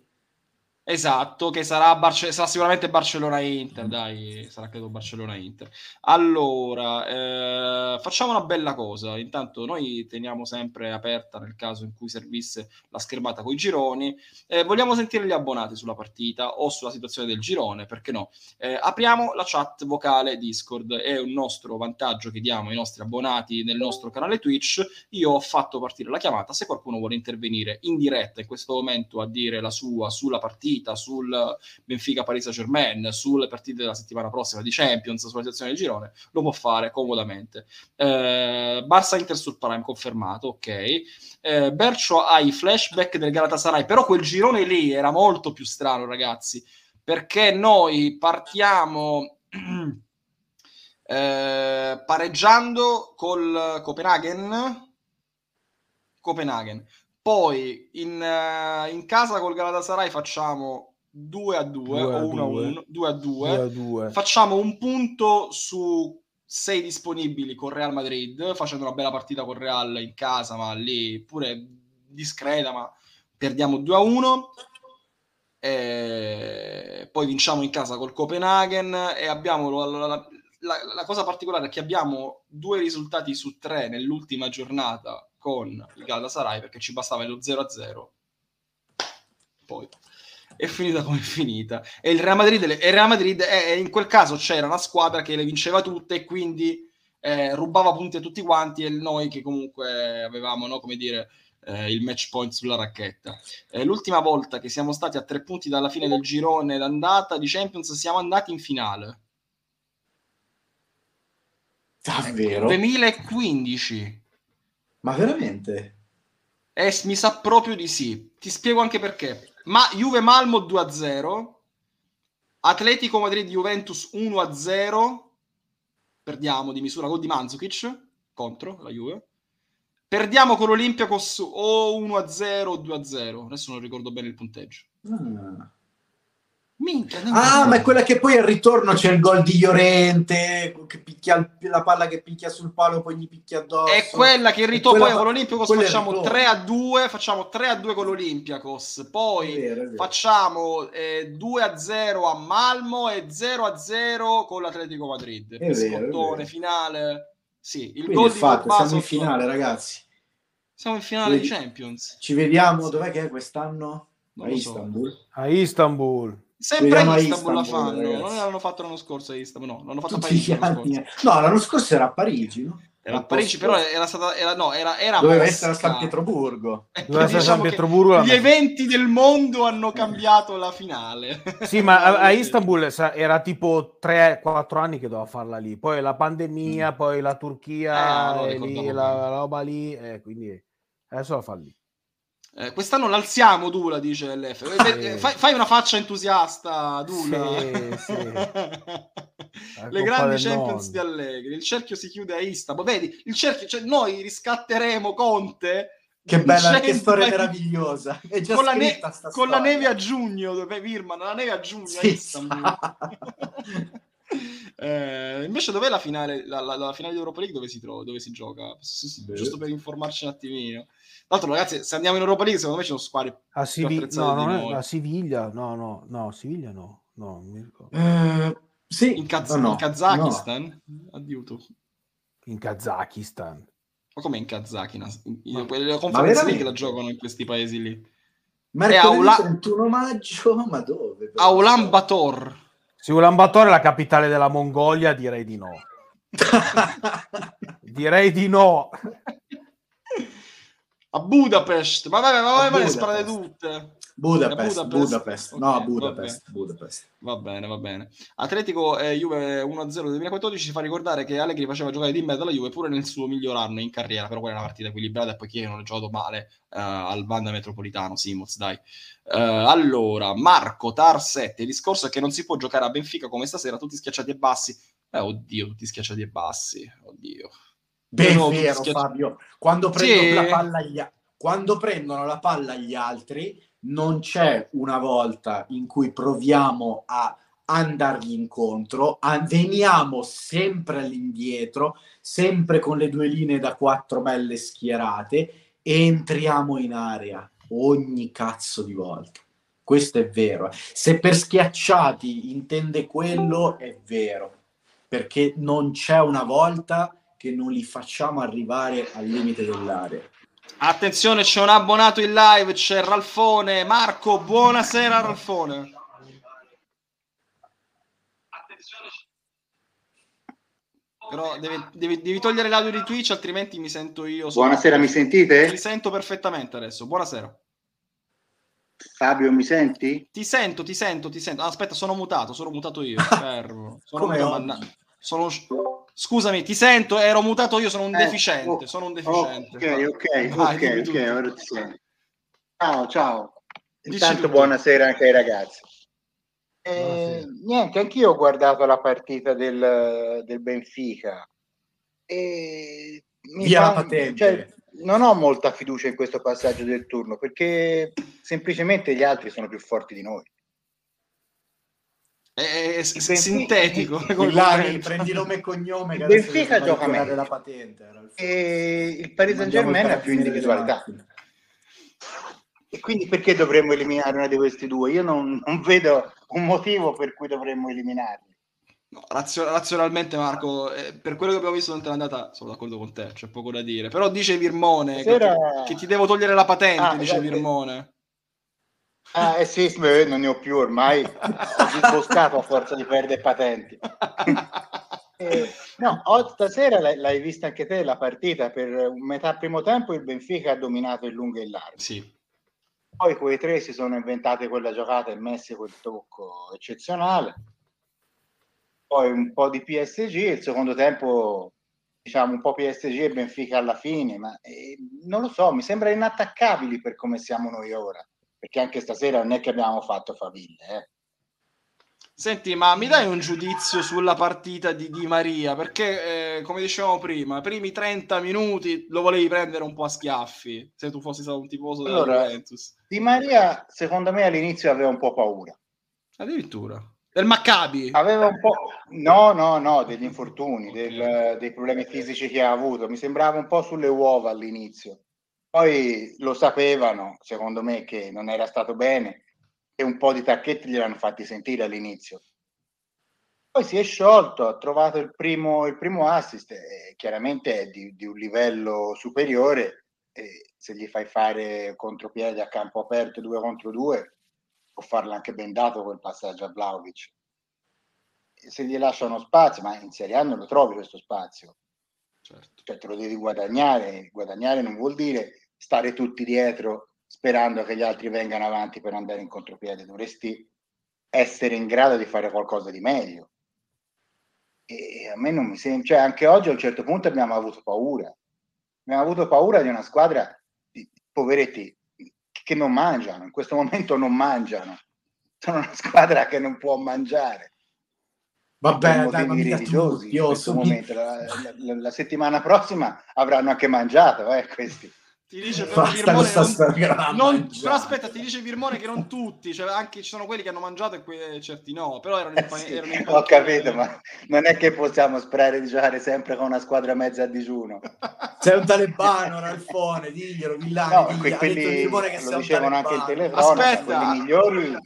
Esatto, che sarà, Barce- sarà sicuramente Barcellona-Inter, dai, sarà credo Barcellona-Inter. Allora, eh, facciamo una bella cosa, intanto noi teniamo sempre aperta nel caso in cui servisse la schermata con i gironi, eh, vogliamo sentire gli abbonati sulla partita o sulla situazione del girone, perché no? Eh, apriamo la chat vocale Discord, è un nostro vantaggio che diamo ai nostri abbonati nel nostro canale Twitch, io ho fatto partire la chiamata, se qualcuno vuole intervenire in diretta in questo momento a dire la sua sulla partita, partita sul Benfica Paris Saint Germain, sulle partite della settimana prossima di Champions, sulla situazione del girone, lo può fare comodamente. Eh, Barça Inter sul Prime confermato, ok. Eh, Bercio ha i flashback del Galatasaray, però quel girone lì era molto più strano, ragazzi, perché noi partiamo. Eh, pareggiando col Copenaghen Copenaghen poi in, uh, in casa col Galatasaray facciamo 2 a 2 o 1 a 1, 2 a 2. Facciamo un punto su 6 disponibili con Real Madrid, facendo una bella partita con Real in casa, ma lì pure discreta, ma perdiamo 2 a 1. E poi vinciamo in casa col Copenaghen e abbiamo la, la, la, la cosa particolare è che abbiamo due risultati su tre nell'ultima giornata con il Galatasaray perché ci bastava lo 0-0 poi. È finita come è finita. E il Real Madrid, il Real Madrid è, in quel caso c'era una squadra che le vinceva tutte e quindi eh, rubava punti a tutti quanti e noi che comunque avevamo no, come dire eh, il match point sulla racchetta. Eh, l'ultima volta che siamo stati a tre punti dalla fine del girone d'andata di Champions siamo andati in finale. Davvero? 2015 ma veramente? Eh, mi sa proprio di sì. Ti spiego anche perché. Ma Juve Malmo 2-0, Atletico Madrid Juventus 1-0, perdiamo di misura gol di Mandzukic contro la Juve. Perdiamo con l'Olympiacos o 1-0 o 2-0, adesso non ricordo bene il punteggio. Ah. Minchia, ah, ma è quella che poi al ritorno c'è il gol di Llorente, che picchia la palla che picchia sul palo, poi gli picchia addosso. È quella che il ritorno poi con l'Olimpiakos facciamo 3 a 2, facciamo 3 a 2 con l'Olympiacos, poi è vero, è vero. facciamo eh, 2 a 0 a Malmo e 0 a 0 con l'Atletico Madrid. È scottone finale. Sì, il Quindi gol di fatto, siamo in finale, ragazzi. Siamo in finale di Champions. Ci vediamo, dov'è che è quest'anno? a Istanbul. So. A Istanbul. Sempre a Istanbul, la fanno, ragazzi. non l'hanno fatto l'anno scorso a Istanbul, no, l'hanno fatto Tutti a Parigi l'anno scorso. No, l'anno scorso era a Parigi, no? Era a Parigi, però era stata. Era, no, era, era Doveva Mosca. essere a San Pietroburgo. Eh, Doveva essere diciamo San Pietroburgo. Gli eventi del mondo hanno cambiato la finale. Sì, ma a, a Istanbul era tipo 3-4 anni che doveva farla lì. Poi la pandemia, mm. poi la Turchia, eh, lì, la, la roba lì. Eh, quindi adesso la fa lì. Eh, quest'anno l'alziamo Dula, dice LF. Sì. Eh, fai, fai, una faccia entusiasta, Dula. Sì, sì. Le grandi Champions non. di Allegri. Il cerchio si chiude a Istanbul. Vedi, il cerchio, cioè noi riscatteremo Conte. Che bella, che storia meravigliosa. con, la, ne- con la, neve a giugno, dove Virman, la neve a giugno sì, a Istanbul. eh, invece dov'è la finale, la, la, la finale di Europa League dove si trova, dove si gioca? Giusto per informarci un attimino. Tra l'altro, ragazzi, se andiamo in Europa League, secondo me ci sono squadre a, Sivi- no, non è, a Siviglia, no, no, no, Siviglia no, no, mi ricordo. Eh, sì, in, Kaz- no, in Kazakistan? No. Addio In Kazakistan. Ma come in Kazakistan? In, le conferenze League la giocano in questi paesi lì. Mercoledì Aula... 31 maggio, ma dove? A Ulan Bator. Se Ulan Bator è la capitale della Mongolia, direi di no. direi di no a Budapest, ma vabbè, ma ma le sparate tutte. Budapest, Budapest, Budapest. Okay, no, Budapest, va Budapest. Va bene, va bene. Atletico eh, Juve 1-0 2014 ci fa ricordare che Allegri faceva giocare di mezzo alla Juve pure nel suo miglior anno in carriera, però quella è una partita equilibrata e poi chi non ha giocato male uh, al Banda Metropolitano, Simoz, dai. Uh, allora, Marco Tar 7, il discorso è che non si può giocare a Benfica come stasera, tutti schiacciati e bassi. Eh, oddio, tutti schiacciati e bassi, oddio. Beh, no, vero, schiacci... Fabio. Quando prendono, sì. la palla gli... Quando prendono la palla gli altri, non c'è una volta in cui proviamo a andargli incontro, veniamo sempre all'indietro, sempre con le due linee da quattro belle schierate e entriamo in area ogni cazzo di volta. Questo è vero. Se per schiacciati intende quello, è vero, perché non c'è una volta che non li facciamo arrivare al limite dell'area. Attenzione, c'è un abbonato in live, c'è Ralfone. Marco, buonasera Ralfone. Però devi, devi, devi, togliere l'audio di Twitch, altrimenti mi sento io. Buonasera, mi sentite? Ti sento perfettamente adesso. Buonasera. Fabio, mi senti? Ti sento, ti sento, ti sento. Aspetta, sono mutato, sono mutato io. Fermo. Sono Come mutato, sono Scusami, ti sento, ero mutato io, sono un eh, deficiente, oh, sono un deficiente. Ok, ok, Vai, ok, ok, ora ti sento. Ciao, ciao. Intanto buonasera anche ai ragazzi. Eh, niente, anch'io ho guardato la partita del, del Benfica e mi Via fa, patente. Cioè, non ho molta fiducia in questo passaggio del turno perché semplicemente gli altri sono più forti di noi è, è sintetico. Lari, prendi nome e cognome. Il Benfica gioca meglio. La patente, e il Paris Saint Germain ha più individualità. E quindi perché dovremmo eliminare una di questi due? Io non, non vedo un motivo per cui dovremmo eliminarli. No, razio- razionalmente, Marco, eh, per quello che abbiamo visto durante l'andata, sono d'accordo con te, c'è poco da dire. Però dice Virmone Sera... che, ti, che, ti, devo togliere la patente, ah, dice Virmone. Ah, eh sì, non ne ho più ormai, ho disboscato a forza di perdere patenti. Eh, no, stasera l'hai, vista anche te la partita, per metà primo tempo il Benfica ha dominato il lungo e il largo. Sì. Poi quei tre si sono inventate quella giocata e messi quel tocco eccezionale. Poi un po' di PSG, il secondo tempo diciamo un po' PSG e Benfica alla fine, ma eh, non lo so, mi sembra inattaccabili per come siamo noi ora perché anche stasera non è che abbiamo fatto faville. Eh. Senti, ma mi dai un giudizio sulla partita di Di Maria? Perché, eh, come dicevamo prima, i primi 30 minuti lo volevi prendere un po' a schiaffi, se tu fossi stato un tifoso della allora, Juventus. Di Maria, secondo me, all'inizio aveva un po' paura. Addirittura? Del Maccabi? Aveva un po'... No, no, no, degli infortuni, okay. del, dei problemi fisici che ha avuto. Mi sembrava un po' sulle uova all'inizio. Poi lo sapevano, secondo me, che non era stato bene e un po' di tacchetti gliel'hanno fatti sentire all'inizio. Poi si è sciolto, ha trovato il primo, il primo assist, eh, chiaramente è di, di, un livello superiore, e se gli fai fare contropiede a campo aperto due contro due, può farlo anche ben dato quel passaggio a Vlaovic. Se gli lasciano spazio, ma in Serie A non lo trovi questo spazio, certo. cioè te lo devi guadagnare, guadagnare non vuol dire stare tutti dietro sperando che gli altri vengano avanti per andare in contropiede, dovresti essere in grado di fare qualcosa di meglio. E a me non mi sembra, cioè anche oggi a un certo punto abbiamo avuto paura, abbiamo avuto paura di una squadra di poveretti che non mangiano, in questo momento non mangiano. Sono una squadra che non può mangiare. Vabbè, dai, ma religiosi in questo momento. La, la, la, settimana prossima avranno anche mangiato, eh, questi. Ti dice però Virmone non, non però aspetta, ti dice Virmone che non tutti, cioè anche ci sono quelli che hanno mangiato e que- certi no, però erano in, eh sì, erano in Ho capito, ma non è che possiamo sperare di giocare sempre con una squadra mezza a digiuno. Sei un talebano, Ralfone, diglielo, Villani, no, digli, quelli, che lo dicevano anche il telefono, aspetta. quelli migliori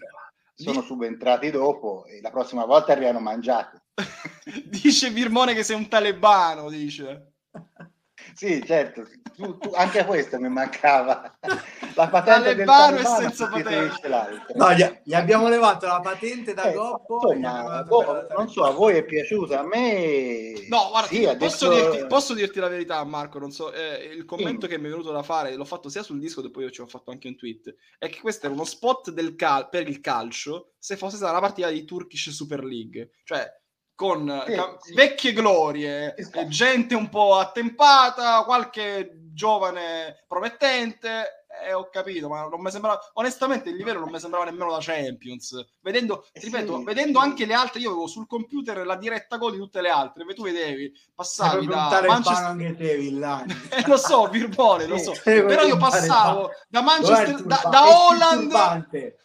sono subentrati dopo e la prossima volta arrivano mangiati. dice Virmone che sei un talebano, dice. sì, certo, tu, tu, anche questo mi mancava. La patente del talebano e senza patente. No, gli, gli, abbiamo levato la patente da eh, Goppo. Insomma, boh, non so, a voi è piaciuta, a me... No, guarda, sì, posso, detto... dirti, posso, dirti, la verità, Marco, non so, eh, il commento sì. che mi è venuto da fare, l'ho fatto sia sul disco e poi io ci ho fatto anche un tweet, è che questo era uno spot del cal- per il calcio se fosse stata una partita di Turkish Super League. Cioè, con sì, ca- sì. vecchie glorie, esatto. gente un po' attempata, qualche giovane promettente. E ho capito, ma non mi sembrava onestamente il livello non mi sembrava nemmeno da Champions. Vedendo, eh ripeto, sì, vedendo anche le altre, io avevo sul computer la diretta gol di tutte le altre. Tu vedevi, passavi da Manchester anche te, Villani. eh, lo so, Birbone, lo so. Però io passavo da Manchester da, da Holland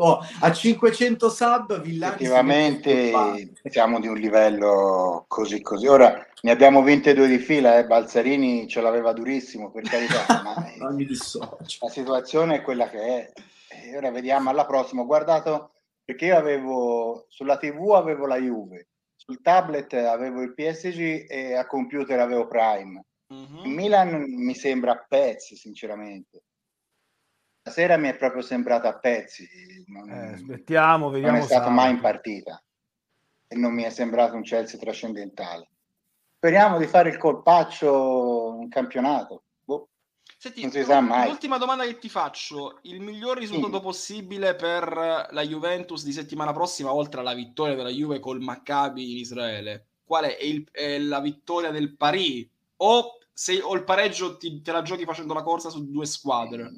Oh, a 500 sub Villani effettivamente siamo di un livello così così ora ne abbiamo vinte due di fila eh. Balzarini ce l'aveva durissimo per carità ma non mi dissocio. la situazione è quella che è e ora vediamo alla prossima ho guardato perché io avevo sulla tv avevo la Juve sul tablet avevo il PSG e a computer avevo Prime mm-hmm. il Milan mi sembra a pezzi sinceramente sera mi è proprio sembrato a pezzi. Non, eh, aspettiamo, vediamo. Non è stato mai in partita e non mi è sembrato un Chelsea trascendentale. Speriamo di fare il colpaccio in campionato. Boh. Senti, non si sa mai. L'ultima domanda che ti faccio: il miglior risultato sì. possibile per la Juventus di settimana prossima, oltre alla vittoria della Juve col Maccabi in Israele? Qual è? È, il, è la vittoria del Paris? O, se, o il pareggio ti, te la giochi facendo la corsa su due squadre?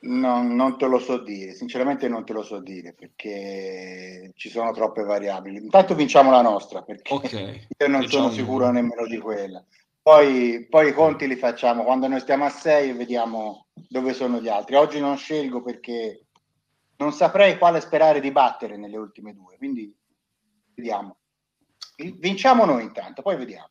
No, non te lo so dire, sinceramente non te lo so dire perché ci sono troppe variabili. Intanto vinciamo la nostra perché okay. io non sono sicuro nemmeno di quella. Poi, poi, i conti li facciamo quando noi stiamo a 6 e vediamo dove sono gli altri. Oggi non scelgo perché non saprei quale sperare di battere nelle ultime due, quindi vediamo. Vinciamo noi intanto, poi vediamo.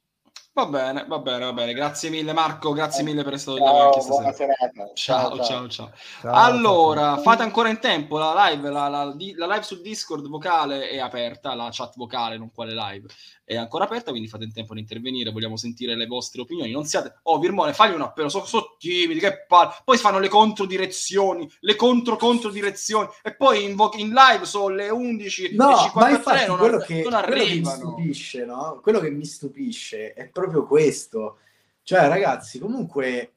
Va bene, va bene, va bene. Grazie mille Marco, grazie mille per essere stato ciao, buona serata. Ciao, ciao, ciao. ciao. ciao allora, ciao. fate ancora in tempo, la live, la, la, la, live su Discord vocale è aperta, la chat vocale, non quale live è ancora aperta, quindi fate in tempo di intervenire, vogliamo sentire le vostre opinioni. Non siate, oh Virmone, fagli un appello, sono so timidi, che palle. Poi fanno le controdirezioni, le contro-controdirezioni, e poi in, vo- in live sono le 11 no, e 53 non, quello che, non arrivano. Quello che mi stupisce, no? Quello che mi stupisce è proprio questo. Cioè, ragazzi, comunque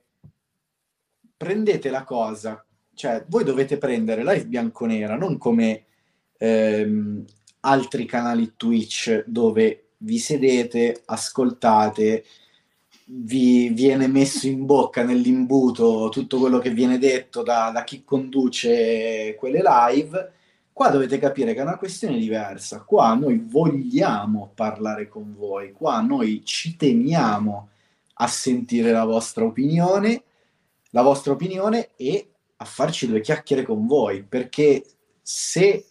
prendete la cosa, cioè voi dovete prendere live bianconera, non come ehm, altri canali Twitch dove vi sedete, ascoltate, vi viene messo in bocca nell'imbuto tutto quello che viene detto da, da, chi conduce quelle live. Qua dovete capire che è una questione diversa. Qua noi vogliamo parlare con voi, qua noi ci teniamo a sentire la vostra opinione, la vostra opinione e a farci due chiacchiere con voi, perché se,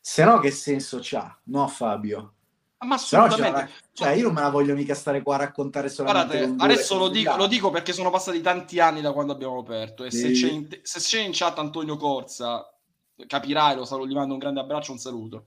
se no che senso c'ha, no Fabio? Ma assolutamente. No, cioè, io non me la voglio mica stare qua a raccontare solamente. Guardate, adesso lo dico, lo dico, perché sono passati tanti anni da quando abbiamo aperto. E sì. se, c'è in, se, c'è in, chat Antonio Corsa, capirai, lo saluto, gli mando un grande abbraccio, un saluto.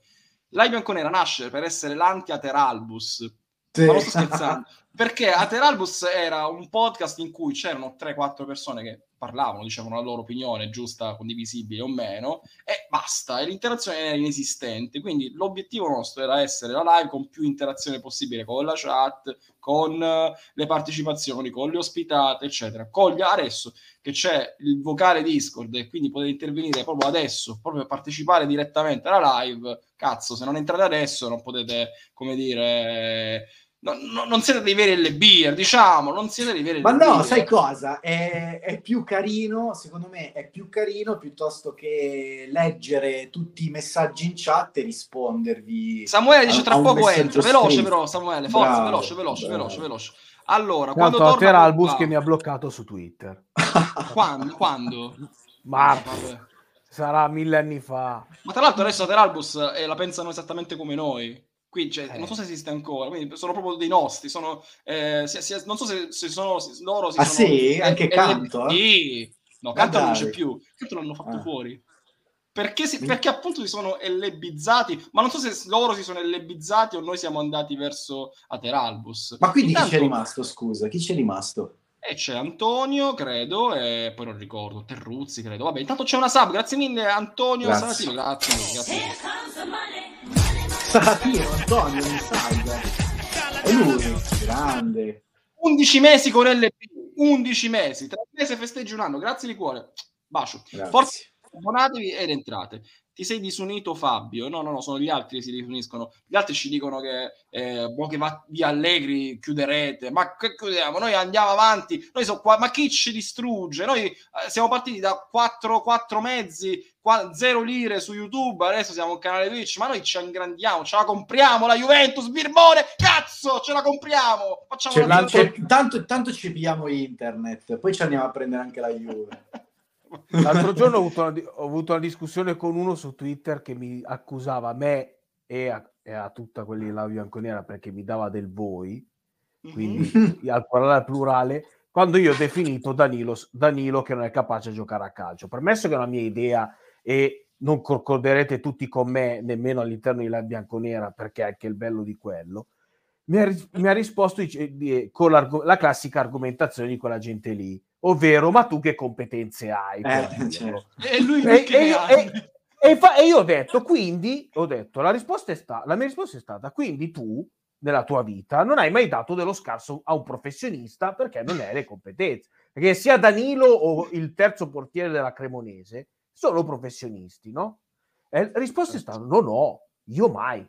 Live Bianconera nasce per essere l'anti-Ateralbus. Sì. Ma non sto scherzando. perché Ateralbus era un podcast in cui c'erano 3-4 persone che parlavano, dicevano la loro opinione giusta, condivisibile o meno, e basta, e l'interazione era inesistente. Quindi l'obiettivo nostro era essere la live con più interazione possibile con la chat, con eh, le partecipazioni, con le ospitate, eccetera. Coglia adesso che c'è il vocale Discord e quindi potete intervenire proprio adesso, proprio partecipare direttamente alla live. Cazzo, se non entrate adesso non potete, come dire no, no, non siete dei veri LBer, diciamo, non siete dei veri Ma no, sai cosa? È, è, più carino, secondo me è più carino piuttosto che leggere tutti i messaggi in chat e rispondervi. Samuele dice tra poco entra, veloce però Samuele, forza, bravo, veloce, veloce, bravo. veloce, veloce. Allora, Tanto quando torna Teralbus che mi ha bloccato su Twitter. quando? quando? Ma ah, sarà mille anni fa. Ma tra l'altro adesso Teralbus eh, la pensano esattamente come noi. Qui cioè, eh. non so se esiste ancora, quindi sono proprio dei nostri. Sono, eh, si, si, non so se, se sono se loro. Si ah, sono, sì? Eh, Anche Canto? Sì, no, Canto non c'è più. Canto l'hanno fatto ah. fuori. Perché, si, perché, appunto si sono ellebizzati, ma non so se loro si sono ellebizzati o noi siamo andati verso Ateralbus. Ma quindi Intanto, chi c'è rimasto, scusa? Chi c'è rimasto? E c'è Antonio, credo, e poi non ricordo, Terruzzi, credo. Vabbè, intanto c'è una sub, grazie mille Antonio grazie. Salatino, grazie grazie mille. Salatino, Antonio, mi salva. È lui, grande. 11 mesi con LP, 11 mesi, tra mesi festeggi un anno, grazie di cuore. Bacio. Grazie. Forza abbonatevi ed entrate. Ti sei disunito Fabio? No, no, no, sono gli altri che si disuniscono. Gli altri ci dicono che, eh, boh, che va via Allegri, chiuderete. Ma che chiudiamo? Noi andiamo avanti. Noi so qua, ma chi ci distrugge? Noi eh, siamo partiti da 4, 4 mezzi, 0 lire su YouTube, adesso siamo un canale Twitch, ma noi ci ingrandiamo, ce la compriamo la Juventus, Birbone, cazzo, ce la compriamo. Facciamo la tanto, tanto ci pigliamo internet, poi ci andiamo a prendere anche la Juve. L'altro giorno ho avuto, una, ho avuto, una, discussione con uno su Twitter che mi accusava a me e a, e a tutta quelli della bianconera perché mi dava del voi, quindi mm-hmm. al plurale, plurale, quando io ho definito Danilo, Danilo che non è capace di giocare a calcio. Permesso che è una mia idea e non concorderete tutti con me nemmeno all'interno della bianconera perché è anche il bello di quello, mi ha, mi ha risposto con la classica argomentazione di quella gente lì ovvero ma tu che competenze hai? Eh, certo. E lui e, e, e, e, fa, e, io ho detto, quindi, ho detto, la, risposta è sta, la mia risposta è stata, quindi tu nella tua vita non hai mai dato dello scarso a un professionista perché non hai le competenze. Perché sia Danilo o il terzo portiere della Cremonese sono professionisti, no? E la risposta è stata, no, no, io mai.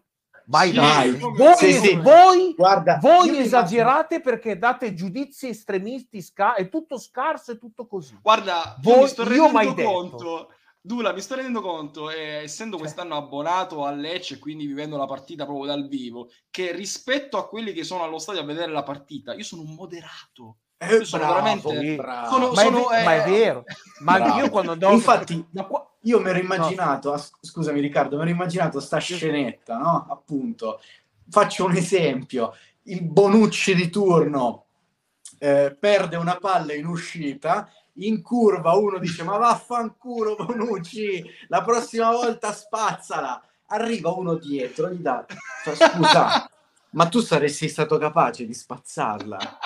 Mai, sì, mai. Voi, sì, sì. voi, Guarda, voi esagerate immagino... perché date giudizi estremisti, sca- è tutto scarso, è tutto così. Guarda, voi, mi sto rendendo conto. Dula, mi sto rendendo conto, eh, essendo cioè. quest'anno abbonato a Lecce e quindi vivendo la partita proprio dal vivo, che rispetto a quelli che sono allo stadio a vedere la partita, io sono un moderato. Eh, sono bravo, veramente bravo. Sono, ma, sono, è, eh, ma, è, vero. Ma bravo. io quando andavo infatti io mi ero immaginato no. scusami Riccardo mi ero immaginato sta scenetta no? Appunto. Faccio un esempio. Il Bonucci di turno eh, perde una palla in uscita in curva uno dice ma vaffanculo Bonucci la prossima volta spazzala. Arriva uno dietro gli dà scusa ma tu saresti stato capace di spazzarla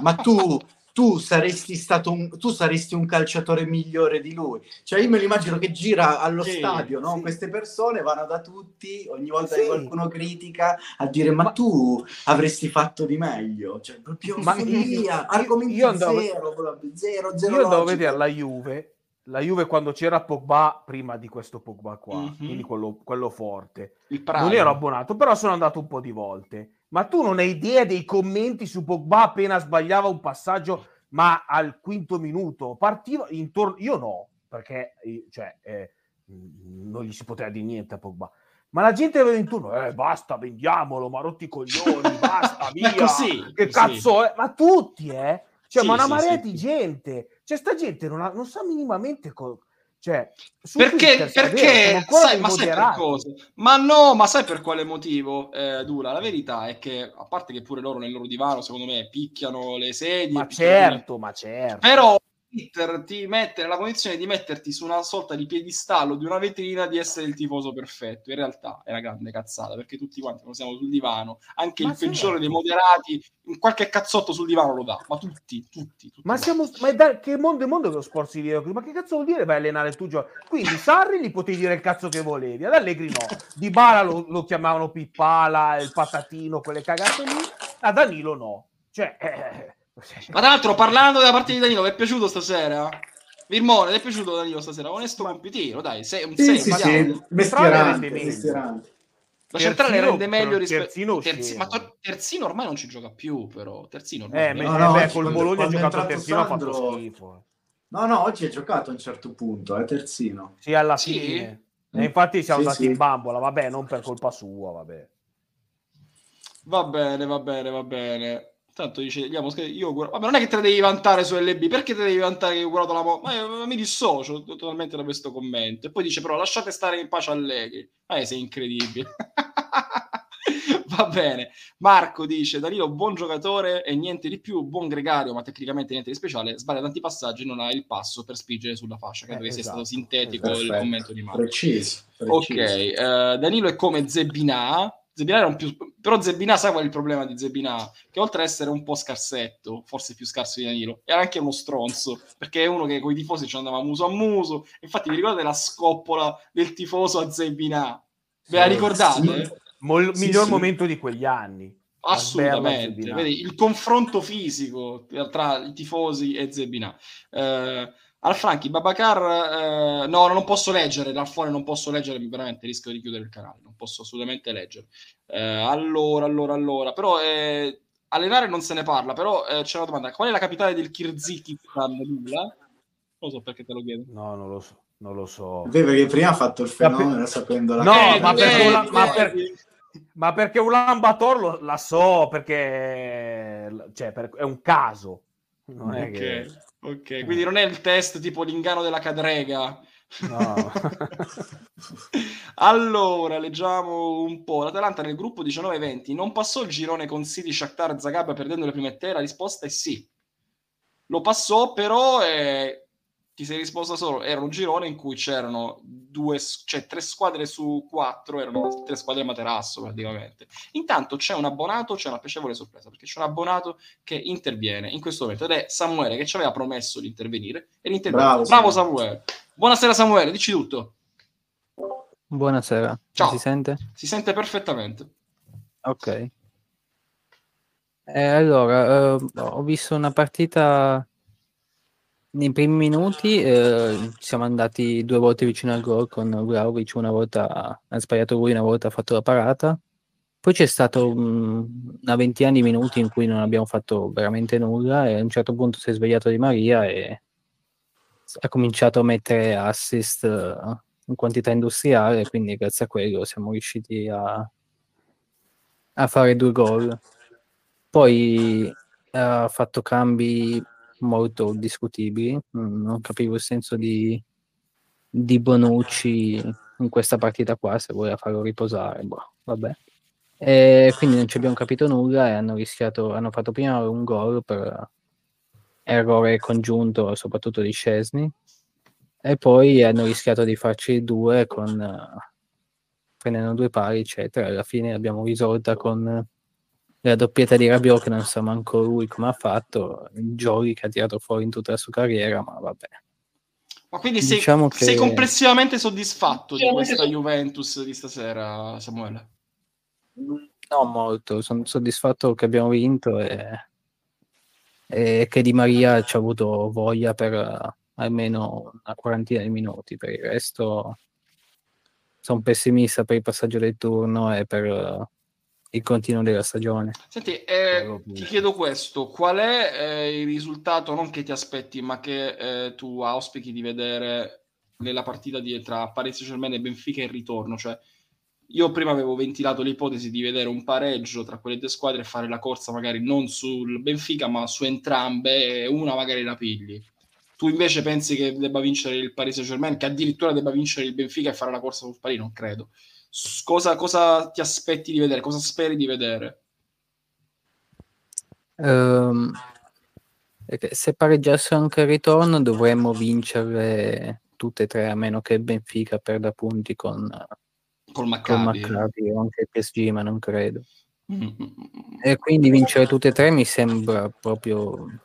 ma tu, tu, saresti stato un, tu saresti un calciatore migliore di lui. Cioè, io me lo immagino che gira allo sì, stadio, no? Sì. Queste persone vanno da tutti, ogni volta sì. che qualcuno critica, a dire: Ma, ma tu avresti fatto di meglio. Cioè, proprio ma follia, argomenti io andavo, zero, zero, zero. Io andavo a vedere la Juve. La Juve quando c'era Pogba prima di questo Pogba qua, mm-hmm. quindi quello, quello forte. Non ero abbonato, però sono andato un po' di volte ma tu non hai idea dei commenti su Pogba appena sbagliava un passaggio, ma al quinto minuto partiva intorno. Io no, perché cioè, eh, non gli si poteva dire niente a Pogba. Ma la gente aveva intorno, eh, basta, vendiamolo, ma rotti i coglioni, basta, via. così, che cazzo è? Ma tutti, eh? Cioè, sì, ma una marea sì, di gente. Cioè, sta gente non, ha, non sa minimamente co- cioè, perché, perché sai, ma sai per cosa? Ma no, ma sai per quale motivo, eh, Dura? La verità è che, a parte che pure loro nel loro divano, secondo me, picchiano le sedie. Ma certo, ma certo. Però Twitter ti mette nella condizione di metterti su una sorta di piedistallo di una vetrina di essere il tifoso perfetto. In realtà è una grande cazzata perché tutti quanti quando siamo sul divano, anche ma il peggiore dei moderati, qualche cazzotto sul divano lo dà, ma tutti, tutti. tutti ma siamo, ma da, che mondo è mondo che lo sport si vive? Ma che cazzo vuol dire vai a allenare tu? Gio? Quindi Sarri gli potevi dire il cazzo che volevi, ad Allegri no. Di Bala lo, lo chiamavano Pippala, il patatino, quelle cagate lì, a Danilo no. Cioè... Eh, ma tra l'altro, parlando della partita di Danilo, vi è piaciuto stasera? Virmone, ti è piaciuto Danilo stasera? Onesto compitino, dai, sei un sì, 6. Sì, sì, mestierante, mestierante. La centrale rende meglio rispetto Terzino, Terzi... ma Terzino ormai non ci gioca più, però. Terzino ormai eh, no, no, beh, col Bologna ha giocato Terzino Sandro... ha fatto schifo. No, no, oggi ha giocato a un certo punto, è eh, Terzino. Sì, alla sì. fine. E infatti siamo sì, andati sì. in bambola, vabbè, non per colpa sua, vabbè. Va bene, va bene, va bene. Tanto dice, andiamo, io Vabbè, non è che te ne devi vantare su LB, perché te devi vantare che ho curato la mo... Ma io, mi dissocio totalmente da questo commento. E poi dice, però, lasciate stare in pace Allegri. Ma sei incredibile. Va bene. Marco dice, Danilo, buon giocatore e niente di più, buon gregario, ma tecnicamente niente di speciale. Sbaglia tanti passaggi, non ha il passo per spingere sulla fascia. Credo eh, che esatto. sia stato sintetico Perfetto. il commento di Marco. Preciso. preciso. Ok, uh, Danilo è come Zebina Zebina era un più... Però Zebina, sai qual è il problema di Zebina? Che oltre ad essere un po' scarsetto, forse più scarso di Danilo, era anche uno stronzo, perché è uno che con i tifosi ci andava muso a muso. Infatti vi ricordate la scoppola del tifoso a Zebina? Ve la ricordate? Sì. Mol- sì, miglior sì. momento di quegli anni. Assolutamente, vedi il confronto fisico tra i tifosi e Zebina. Eh, al Franchi, Babacar, eh, no, non posso leggere, da fuori non posso leggere, veramente rischio di chiudere il canale, non posso assolutamente leggere. Eh, allora, allora, allora, però eh, allenare non se ne parla, però eh, c'è una domanda, qual è la capitale del Kirghizistan? Non lo so perché te lo chiedo. No, non lo so. Non lo so. Vedi perché prima ha fatto il fenomeno sapendo la No, ma, perché una, ma, per, ma perché Ulan Bator lo, la so, perché cioè, per, è un caso. Non è okay. che... Ok, eh. quindi non è il test tipo l'ingano della cadrega. No. allora, leggiamo un po'. L'Atalanta nel gruppo 19-20 non passò il girone con City, Shakhtar, Zagabria perdendo le prime tre? La risposta è sì. Lo passò, però eh, ti sei risposta solo, era un girone in cui c'erano due, cioè tre squadre su quattro, erano tre squadre materasso praticamente. Intanto c'è un abbonato, c'è una piacevole sorpresa, perché c'è un abbonato che interviene in questo momento ed è Samuele che ci aveva promesso di intervenire e l'interviene. Bravo, Bravo Samuele. Buonasera Samuele, dici tutto. Buonasera. Ciao. Si sente? Si sente perfettamente. Ok. Eh, allora, eh, ho visto una partita nei primi minuti eh, siamo andati due volte vicino al gol con Vlaovic, una volta ha sbagliato lui, una volta ha fatto la parata. Poi c'è stato um, una ventina di minuti in cui non abbiamo fatto veramente nulla e a un certo punto si è svegliato Di Maria e ha cominciato a mettere assist uh, in quantità industriale, quindi grazie a quello siamo riusciti a, a fare due gol. Poi ha fatto cambi molto discutibili. Non capivo il senso di, di Bonucci in questa partita qua, se voleva farlo riposare. Boh, vabbè. E quindi non ci abbiamo capito nulla e hanno rischiato, hanno fatto prima un gol per errore congiunto, soprattutto di Scesni, e poi hanno rischiato di farci due con prendendo due pari, eccetera. Alla fine abbiamo risolta con la doppietta di Rabiot che non sa manco lui come ha fatto, il giochi che ha tirato fuori in tutta la sua carriera, ma vabbè. Ma quindi sei, diciamo che... sei complessivamente soddisfatto di questa Juventus di stasera, Samuele? No, molto. Sono soddisfatto che abbiamo vinto e, e che Di Maria ci ha avuto voglia per uh, almeno una quarantina di minuti. Per il resto sono pessimista per il passaggio del turno e per... Il continuo della stagione. Senti, eh, ti chiedo questo, qual è eh, il risultato, non che ti aspetti, ma che eh, tu auspichi di vedere nella partita di, tra Paris Saint-Germain e Benfica in ritorno? Cioè, io prima avevo ventilato l'ipotesi di vedere un pareggio tra quelle due squadre e fare la corsa magari non sul Benfica, ma su entrambe e una magari la pigli. Tu invece pensi che debba vincere il Paris Saint-Germain, che addirittura debba vincere il Benfica e fare la corsa sul Paris? Non credo cosa, cosa ti aspetti di vedere? Cosa speri di vedere? Um, se pareggiassero anche il ritorno dovremmo vincere tutte e tre a meno che Benfica perda punti con, Maccabi. con Maccabi o anche il PSG ma non credo mm-hmm. e quindi vincere tutte e tre mi sembra proprio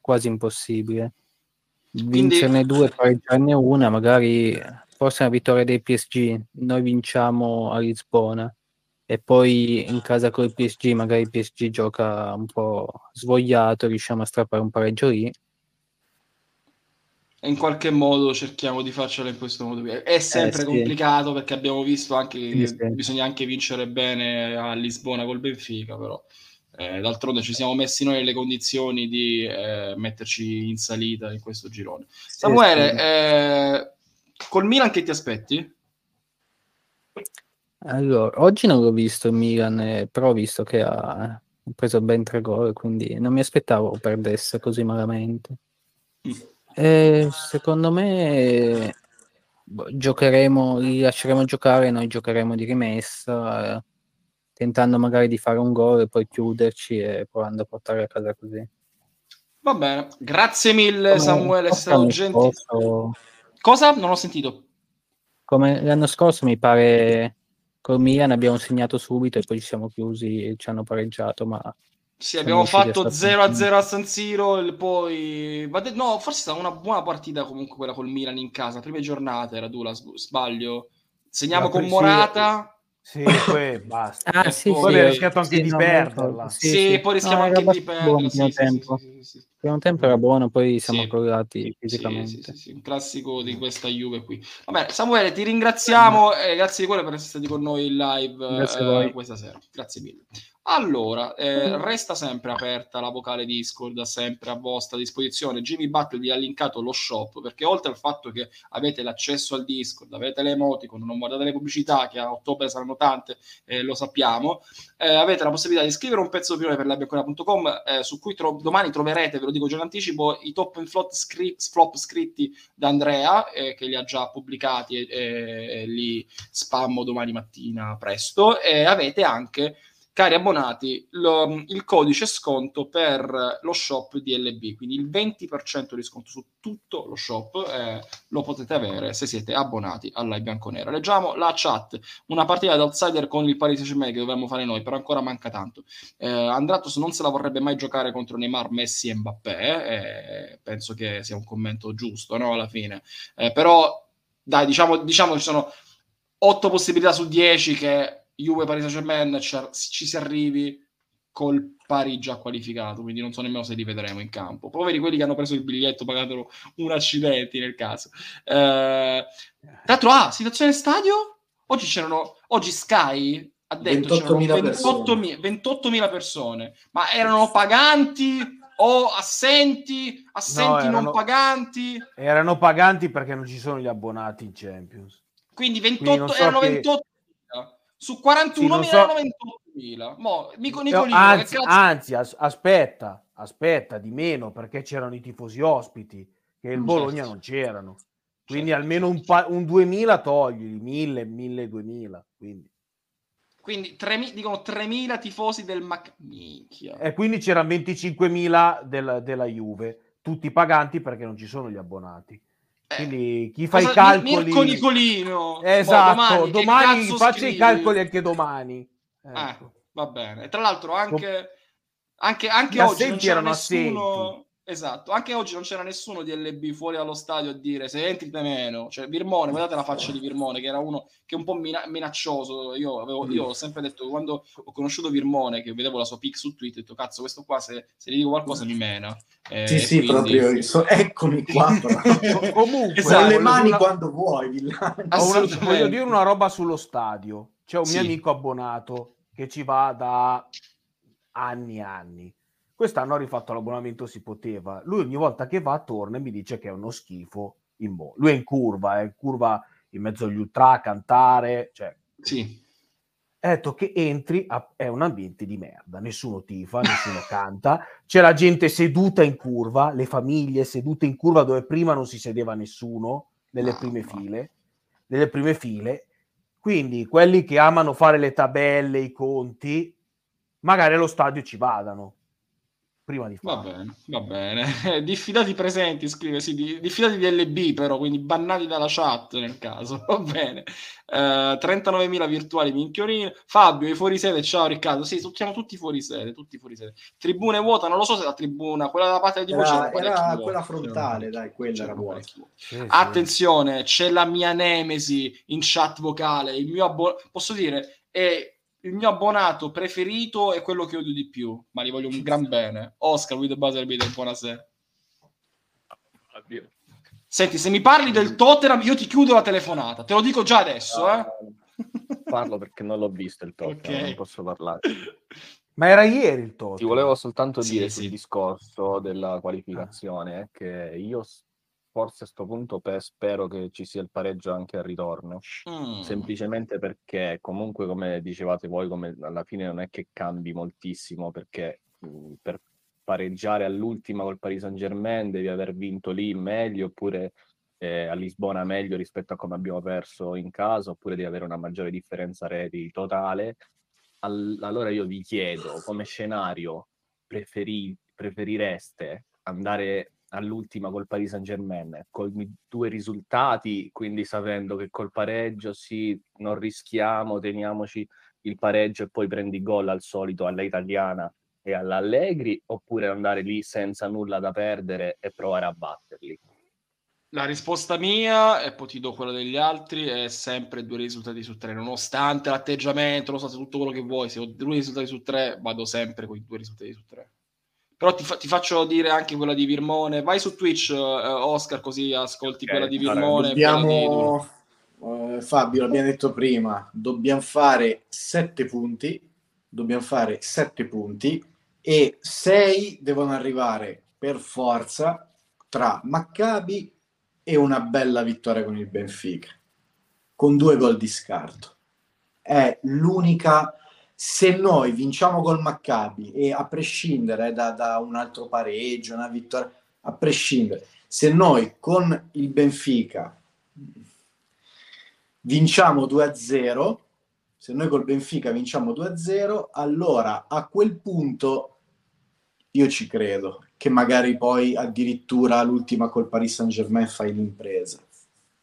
quasi impossibile vincerne quindi... due pareggiarne una magari prossima vittoria dei PSG noi vinciamo a Lisbona e poi in casa con il PSG magari il PSG gioca un po' svogliato, riusciamo a strappare un pareggio lì in qualche modo cerchiamo di farcela in questo modo. È sempre eh, sì. complicato perché abbiamo visto anche che sì, sì. bisogna anche vincere bene a Lisbona col Benfica, però eh, d'altronde ci siamo messi noi nelle condizioni di eh, metterci in salita in questo girone. Samuele, eh, col Milan che ti aspetti? Allora, oggi non l'ho visto il Milan, eh, però ho visto che ha preso ben tre gol, quindi non mi aspettavo perdesse così malamente. Mm. Eh, secondo me boh, giocheremo, li lasceremo giocare, noi giocheremo di rimessa, eh, tentando magari di fare un gol e poi chiuderci e provando a portare a casa così. Va bene, grazie mille Come Samuele, è stato gentile. Cosa? Non ho sentito. Come l'anno scorso mi pare con Milan abbiamo segnato subito e poi ci siamo chiusi e ci hanno pareggiato, ma sì, abbiamo fatto 0 a 0 a San Siro, poi... No, forse è stata una buona partita comunque quella col Milan in casa, prime giornate era Dula, sbaglio. Segniamo con Morata... Sì, poi basta. Ah, sì, poi sì, rischiato anche sì, di no, perderla. Sì, sì, poi rischiamo no, anche di perderla. Sì, tempo. Sì, sì, primo tempo era buono, poi siamo crollati fisicamente. Un classico di questa Juve qui. Vabbè, Samuele, ti ringraziamo e grazie di cuore per essere stati con noi in live eh, questa sera. Grazie mille. Allora, eh, resta sempre aperta la vocale Discord, sempre a vostra disposizione. Jimmy Battle vi ha linkato lo shop perché oltre al fatto che avete l'accesso al Discord, avete le emoticon, non guardate le pubblicità che a ottobre saranno tante, eh, lo sappiamo, eh, avete la possibilità di scrivere un pezzo di opinione per labbiancora.com eh, su cui tro- domani troverete, ve lo dico già in anticipo, i top and flop, scri- flop scritti da Andrea eh, che li ha già pubblicati e, e, e li spammo domani mattina presto e avete anche cari abbonati, lo, il codice sconto per lo shop di LB, quindi il 20% di sconto su tutto lo shop eh, lo potete avere se siete abbonati alla Bianconera. Leggiamo la chat, una partita d'outsider con il Paris Saint-Germain che dovremmo fare noi, però ancora manca tanto. Eh, Andratos non se la vorrebbe mai giocare contro Neymar, Messi e Mbappé, eh, penso che sia un commento giusto, no, alla fine. Eh, però, dai, diciamo, diciamo ci sono 8 possibilità su 10 che Juve Paris Saint Germain ci, si arrivi col pari già qualificato, quindi non so nemmeno se li vedremo in campo. Poveri quelli che hanno preso il biglietto pagatelo un accidente nel caso. Eh, tra l'altro, ah, situazione stadio? Oggi c'erano, oggi Sky ha detto 28.000 persone. 28.000 persone, ma erano paganti o assenti, assenti no, erano, non paganti? Erano paganti perché non ci sono gli abbonati in Champions. Quindi 28, Quindi so erano che... 28 su 41.000 sì, so... erano 28.000. Mo, Nico Nicolino, anzi, anzi as- aspetta, aspetta, di meno perché c'erano i tifosi ospiti che il mm, Bologna certo. non c'erano. Quindi certo, almeno certo. un, pa- un 2000 togli, 1000, 1000, 2000. Quindi, quindi 3, dicono 3000 tifosi del Mac... Minchia. E quindi c'erano 25.000 del, della Juve, tutti paganti perché non ci sono gli abbonati. Eh, Quindi chi fa Cosa, i calcoli... Mirko Nicolino! Boh, esatto, domani, domani faccia i calcoli anche domani. Ecco. Eh, va bene. Tra l'altro anche, anche, anche oggi non c'era nessuno... Assenti. Esatto, anche oggi non c'era nessuno di LB fuori dallo stadio a dire se entri te meno, cioè Virmone, guardate la faccia di Virmone che era uno che è un po' mina- minaccioso, io, avevo, io ho sempre detto quando ho conosciuto Virmone che vedevo la sua pic su Twitter, ho detto cazzo questo qua se, se gli dico qualcosa mi mena. Eh, sì sì, quindi... proprio, so, eccomi qua. Comunque, esatto, le mani una... quando vuoi, una... voglio dire una roba sullo stadio, c'è un sì. mio amico abbonato che ci va da anni e anni Quest'anno ha rifatto l'abbonamento, si poteva. Lui ogni volta che va torna e mi dice che è uno schifo in mo. Lui è in curva, è in curva in mezzo agli ultra a cantare, cioè... Sì. Ha detto che entri, a, è un ambiente di merda, nessuno tifa, nessuno canta, c'è la gente seduta in curva, le famiglie sedute in curva dove prima non si sedeva nessuno, nelle prime file, nelle prime file, quindi quelli che amano fare le tabelle, i conti, magari allo stadio ci vadano, prima di fare. Va bene, va bene. diffidati presenti, scrive, sì, diffidati di LB però, quindi bannati dalla chat nel caso, va bene. Uh, eh, 39.000 virtuali minchionini. Fabio, i fuori sede, ciao Riccardo. Sì, siamo tutti fuori sede, tutti fuori sede. Tribune vuota, non lo so se la tribuna, quella della parte di voce era, era quella frontale, dai, quella era vuota. Sì, Attenzione, c'è la mia nemesi in chat vocale, il mio abbo- posso dire è il mio abbonato preferito è quello che odio di più, ma gli voglio un gran bene. Oscar with the buzzer beater, buonasera. Addio. Senti, se mi parli del Tottenham, io ti chiudo la telefonata. Te lo dico già adesso, eh. Parlo perché non l'ho visto il Tottenham, okay. non posso parlare. Ma era ieri il Tottenham. Ti volevo soltanto dire sì, sul sì. discorso della qualificazione che io forse a questo punto pe- spero che ci sia il pareggio anche al ritorno, mm. semplicemente perché comunque come dicevate voi, come alla fine non è che cambi moltissimo perché mh, per pareggiare all'ultima col Paris Saint Germain, devi aver vinto lì meglio, oppure eh, a Lisbona meglio rispetto a come abbiamo perso in casa, oppure devi avere una maggiore differenza reti totale. All- allora io vi chiedo, come scenario preferi- preferireste andare all'ultima col Paris Saint Germain con due risultati, quindi sapendo che col pareggio sì, non rischiamo, teniamoci il pareggio e poi prendi gol al solito alla italiana e all'Allegri oppure andare lì senza nulla da perdere e provare a batterli? La risposta mia, e poi ti do quella degli altri, è sempre due risultati su tre, nonostante l'atteggiamento, nonostante tutto quello che vuoi, se ho due risultati su tre, vado sempre con i due risultati su tre. Però ti, fa- ti faccio dire anche quella di Virmone, vai su Twitch, uh, Oscar, così ascolti okay, quella di Virmone. Dobbiamo, di... uh, Fabio, l'abbiamo detto prima, dobbiamo fare sette punti, dobbiamo fare sette punti e 6 devono arrivare per forza tra Maccabi e una bella vittoria con il Benfica, con due gol di scarto. È l'unica se noi vinciamo col Maccabi e a prescindere da, da, un altro pareggio, una vittoria, a prescindere, se noi con il Benfica vinciamo 2-0, se noi col Benfica vinciamo 2-0, allora a quel punto io ci credo che magari poi addirittura l'ultima col Paris Saint Germain fai l'impresa.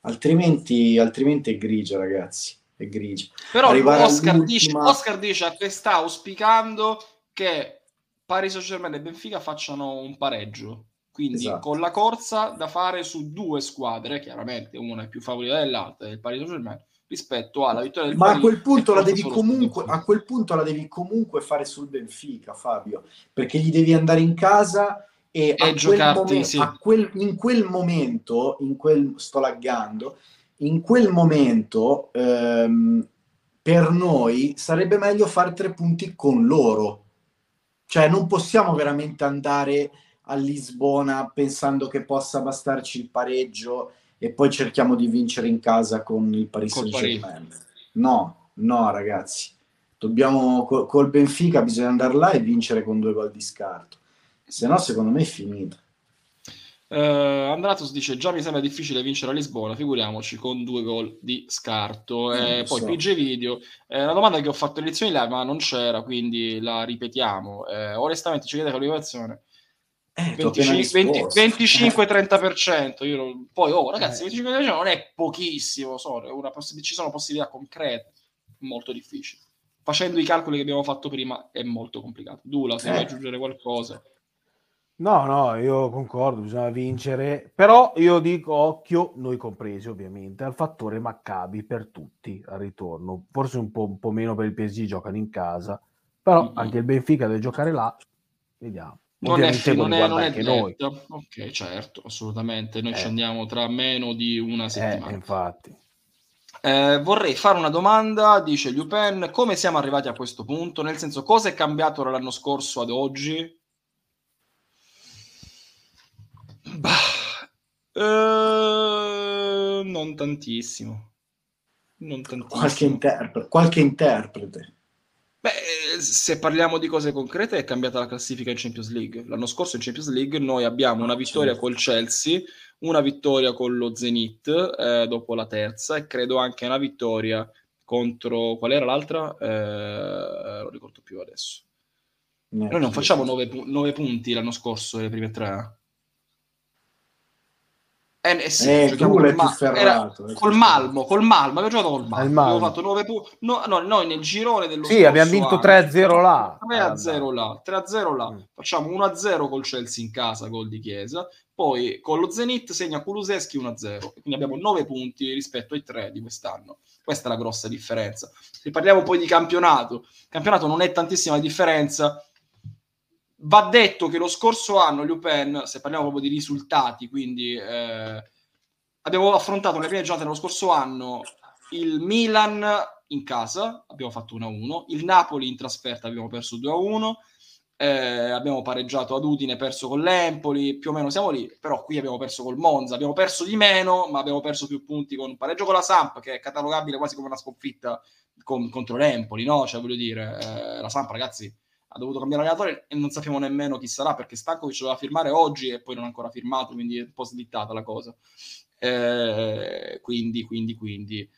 Altrimenti, altrimenti è grigia, ragazzi. È grigia. Però Oscar dice, Oscar dice che sta auspicando che Paris Saint Germain e Benfica facciano un pareggio. Quindi esatto. con la corsa da fare su due squadre, chiaramente una è più favorita dell'altra, il Paris Saint Germain rispetto alla vittoria del Ma a quel punto la devi comunque a quel punto la devi comunque fare sul Benfica, Fabio, perché gli devi andare in casa e, e a, giocarti, quel momen- sì. a quel, in quel momento, in quel sto laggando, in quel momento ehm, per noi sarebbe meglio fare tre punti con loro. Cioè non possiamo veramente andare a Lisbona pensando che possa bastarci il pareggio e poi cerchiamo di vincere in casa con il Paris Saint-Germain. No, no ragazzi, dobbiamo col Benfica bisogna andare là e vincere con due gol di scarto, se no secondo me è finita. Uh, Andratos dice già mi sembra difficile vincere a Lisbona figuriamoci con due gol di scarto eh, poi so. PG Video è una domanda che ho fatto all'edizione live ma non c'era quindi la ripetiamo eh, onestamente ci chiede qualificazione eh, 25-30%. Io, poi, oh, ragazzi, eh. 25% non è pochissimo, so, poss- ci sono possibilità concrete, molto difficili. Facendo i calcoli che abbiamo fatto prima è molto complicato. Dula, se eh. vuoi aggiungere qualcosa. No, no, io concordo, bisogna vincere, però io dico occhio, noi compresi ovviamente, al fattore Maccabi per tutti al ritorno, forse un po', un po meno per il PSG, giocano in casa, però mm-hmm. anche il Benfica deve giocare là, vediamo. Non è, non è, non è detto. Ok, certo, assolutamente. Noi eh. ci andiamo tra meno di una eh, settimana. Eh, infatti. Eh, vorrei fare una domanda, dice Lupin, come siamo arrivati a questo punto? Nel senso, cosa è cambiato dall'anno scorso ad oggi? Bah, eh, non tantissimo. Non tantissimo. Qualche, interpre- qualche interprete. Beh, se parliamo di cose concrete, è cambiata la classifica in Champions League. L'anno scorso in Champions League noi abbiamo una vittoria col Chelsea, una vittoria con lo Zenit eh, dopo la terza e credo anche una vittoria contro... qual era l'altra? Eh, non ricordo più adesso. Noi non facciamo nove, nove punti l'anno scorso, le prime tre. Eh, sì, eh, giochiamo col, Ma- ferrato, col Malmo, col Malmo, abbiamo giocato col Malmo. Malmo. Abbiamo fatto 9 punti. No, no, noi nel girone dello Sì, abbiamo vinto 3-0 là. 3-0 là, 3-0 là. Mm. Facciamo 1-0 col Chelsea in casa, gol di Chiesa. Poi con lo Zenit segna Kuluseschi 1-0. Quindi abbiamo 9 punti rispetto ai 3 di quest'anno. Questa è la grossa differenza. Se parliamo poi di campionato, campionato non è tantissima differenza Va detto che lo scorso anno Lupin, se parliamo proprio di risultati, quindi eh, abbiamo affrontato nelle prime giornate dello scorso anno il Milan in casa, abbiamo fatto 1-1, il Napoli in trasferta abbiamo perso 2-1, eh, abbiamo pareggiato ad Udine, perso con l'Empoli, più o meno siamo lì, però qui abbiamo perso col Monza, abbiamo perso di meno, ma abbiamo perso più punti con un pareggio con la Samp, che è catalogabile quasi come una sconfitta con, contro l'Empoli, no? Cioè, voglio dire, eh, la Samp, ragazzi, ha dovuto cambiare allenatore e non sappiamo nemmeno chi sarà, perché Stankovic doveva firmare oggi e poi non ha ancora firmato, quindi è un po' slittata la cosa. Eh, quindi, quindi, quindi...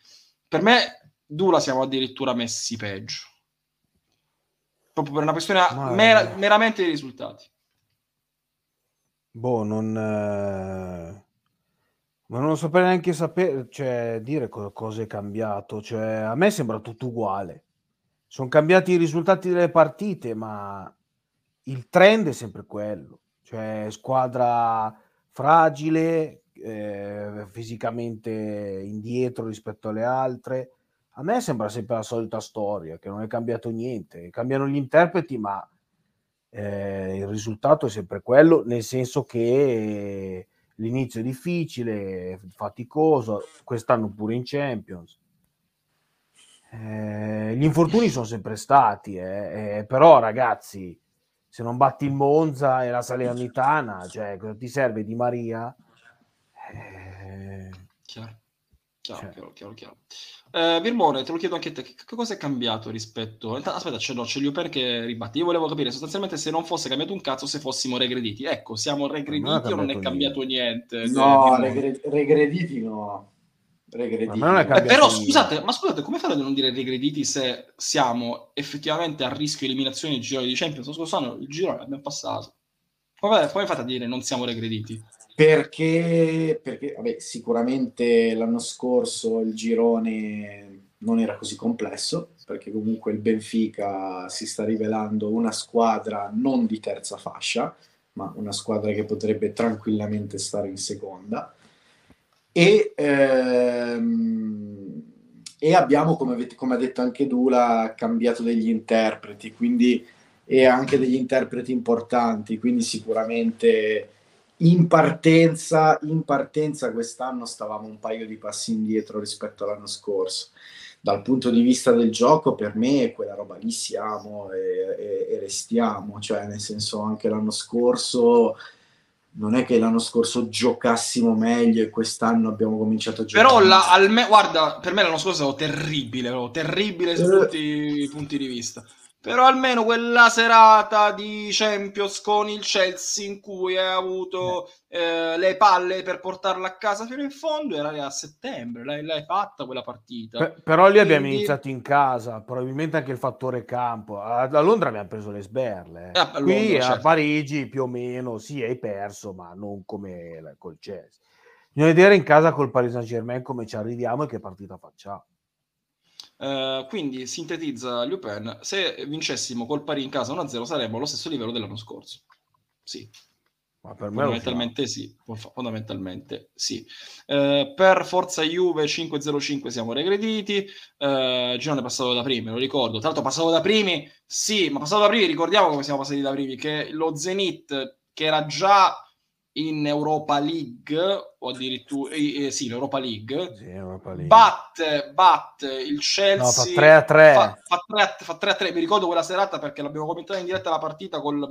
Per me, Dula siamo addirittura messi peggio proprio per una questione Ma... mera, meramente di risultati. Boh, non... Eh... Ma non saprei neanche sapere, cioè, dire co- cosa è cambiato. Cioè, a me sembra tutto uguale. Sono cambiati i risultati delle partite, ma il trend è sempre quello. Cioè, squadra fragile, eh, fisicamente indietro rispetto alle altre, a me sembra sempre la solita storia, che non è cambiato niente. Cambiano gli interpreti, ma eh, il risultato è sempre quello, nel senso che l'inizio è difficile, faticoso, quest'anno pure in Champions. Eh, gli infortuni sono sempre stati, eh, eh, però ragazzi, se non batti il Monza e la Salernitana, cioè cosa ti serve di Maria? Eh, chiaro, chiaro, cioè. chiaro, chiaro, chiaro. Eh, Virmone, te lo chiedo anche a te, che, che cosa è cambiato rispetto... Aspetta, c'è, no, c'è Liuper che ribatti. Io volevo capire sostanzialmente se non fosse cambiato un cazzo, se fossimo regrediti. Ecco, siamo regrediti o non è cambiato niente? niente no, regre- regrediti no. Regrediti. Eh, però scusate, ma scusate, come fate a non dire regrediti se siamo effettivamente a rischio di eliminazione di giro di Champions? Lo scorso anno il giro l'abbiamo passato. Come, come fate a dire non siamo regrediti? Perché, perché vabbè, sicuramente l'anno scorso il girone non era così complesso, perché comunque il Benfica si sta rivelando una squadra non di terza fascia, ma una squadra che potrebbe tranquillamente stare in seconda. E, ehm, e abbiamo, come, avete, come ha detto anche Dula, cambiato degli interpreti, quindi e anche degli interpreti importanti, quindi sicuramente in partenza, in partenza quest'anno stavamo un paio di passi indietro rispetto all'anno scorso. Dal punto di vista del gioco, per me quella roba lì siamo e, e, e restiamo, cioè nel senso anche l'anno scorso non è che l'anno scorso giocassimo meglio e quest'anno abbiamo cominciato a giocare. Però la, me, guarda, per me l'anno scorso era terribile, terribile su eh. tutti i punti di vista. Però almeno quella serata di Champions con il Chelsea in cui hai avuto eh, le palle per portarla a casa fino in fondo era a settembre, l'hai, l'hai fatta quella partita. Per, però lì Quindi... abbiamo iniziato in casa, probabilmente anche il fattore campo. A, a Londra abbiamo preso le sberle. Eh. Ah, a Qui Londra, certo. a Parigi più o meno sì, hai perso, ma non come col Chelsea. Bisogna vedere in casa col Paris Saint Germain come ci arriviamo e che partita facciamo. Uh, quindi sintetizza Lupin, se vincessimo col pari in casa 1-0 saremmo allo stesso livello dell'anno scorso. Sì. Ma per me fondamentalmente sì, fondamentalmente sì. Uh, per Forza Juve 5-0-5 siamo regrediti, uh, Girone è passato da primi, lo ricordo. Tra l'altro passato da primi, sì, ma passato da primi, ricordiamo come siamo passati da primi, che lo Zenit, che era già in Europa League o addirittura eh, sì, l'Europa League, sì, Europa League. Batte, batte il Chelsea no, fa 3 a 3 fa, fa, 3 a, fa 3 a 3 mi ricordo quella serata perché l'abbiamo commentata in diretta la partita col,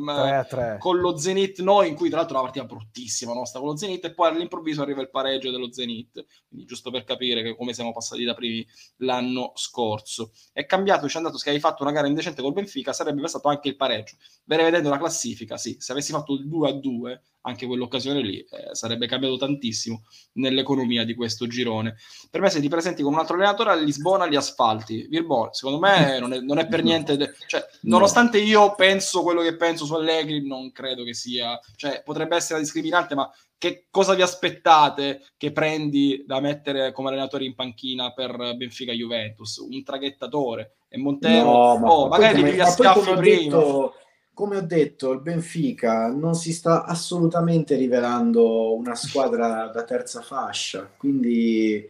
con lo Zenit noi in cui tra l'altro una partita bruttissima nostra con lo Zenit e poi all'improvviso arriva il pareggio dello Zenit. Quindi giusto per capire che come siamo passati da primi l'anno scorso. È cambiato ci è andato se hai fatto una gara indecente col Benfica sarebbe stato anche il pareggio. Bene vedendo la classifica sì. Se avessi fatto il 2 a 2 anche quell'occasione lì eh, sarebbe cambiato tantissimo nell'economia di questo girone. Per me, se ti presenti con un altro allenatore a Lisbona, gli asfalti. Bilbao, secondo me, non è, non è per niente. De- cioè, nonostante io penso quello che penso su Allegri, non credo che sia. Cioè, potrebbe essere discriminante, ma che cosa vi aspettate che prendi da mettere come allenatore in panchina per Benfica Juventus? Un traghettatore e Montero, no, ma oh, magari come, ma poi, prima. Detto, come ho detto, il Benfica non si sta assolutamente rivelando una squadra da terza fascia, quindi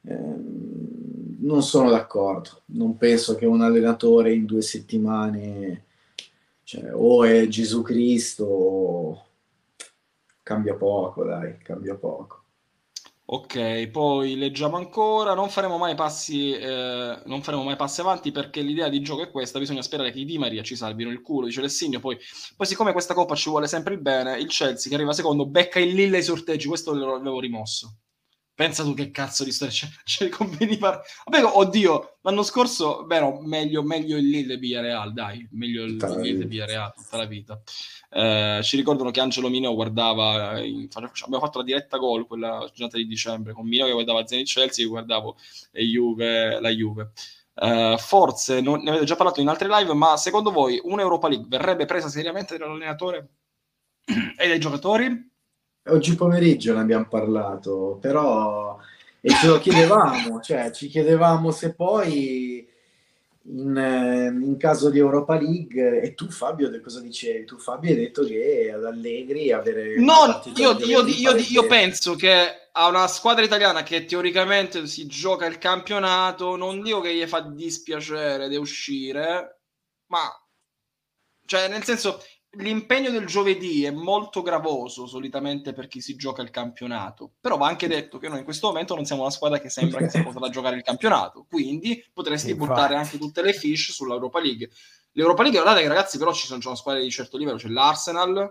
ehm, non sono d'accordo. Non penso che un allenatore in due settimane cioè, o è Gesù Cristo o cambia poco, dai, cambia poco. Ok, poi leggiamo ancora. Non faremo mai passi, eh, non faremo mai passi avanti perché l'idea di gioco è questa. Bisogna sperare che i Di Maria ci salvino il culo, dice Lessigno. Poi, poi, siccome questa coppa ci vuole sempre il bene, il Chelsea che arriva secondo becca il Lille ai sorteggi. Questo l'avevo rimosso. Pensa tu che cazzo di storia c'è, c'è conveni par- Vabbè, oddio, l'anno scorso, beh, no, meglio, meglio il Lille Villarreal, dai, meglio il Lille Villarreal tutta la vita. Eh, ci ricordano che Angelo Mineo guardava, in, abbiamo fatto la diretta gol quella giornata di dicembre con Mineo che guardava Zenit Chelsea e guardavo Juve, la Juve. Uh, forse non, ne avete già parlato in altre live, ma secondo voi un'Europa League verrebbe presa seriamente dall'allenatore e dai giocatori? Oggi pomeriggio ne abbiamo parlato, però e ce lo chiedevamo, cioè ci chiedevamo se poi in, in, caso di Europa League e tu Fabio cosa dicevi? Tu Fabio hai detto che ad Allegri avere no, io, io, io, io, penso che a una squadra italiana che teoricamente si gioca il campionato non dico che gli fa dispiacere di uscire ma cioè nel senso l'impegno del giovedì è molto gravoso solitamente per chi si gioca il campionato, però va anche detto che noi in questo momento non siamo una squadra che sembra che sia potrà giocare il campionato, quindi potresti Infatti. buttare anche tutte le fish sull'Europa League. L'Europa League, guardate che ragazzi, però ci sono, c'è una squadra di certo livello, c'è l'Arsenal,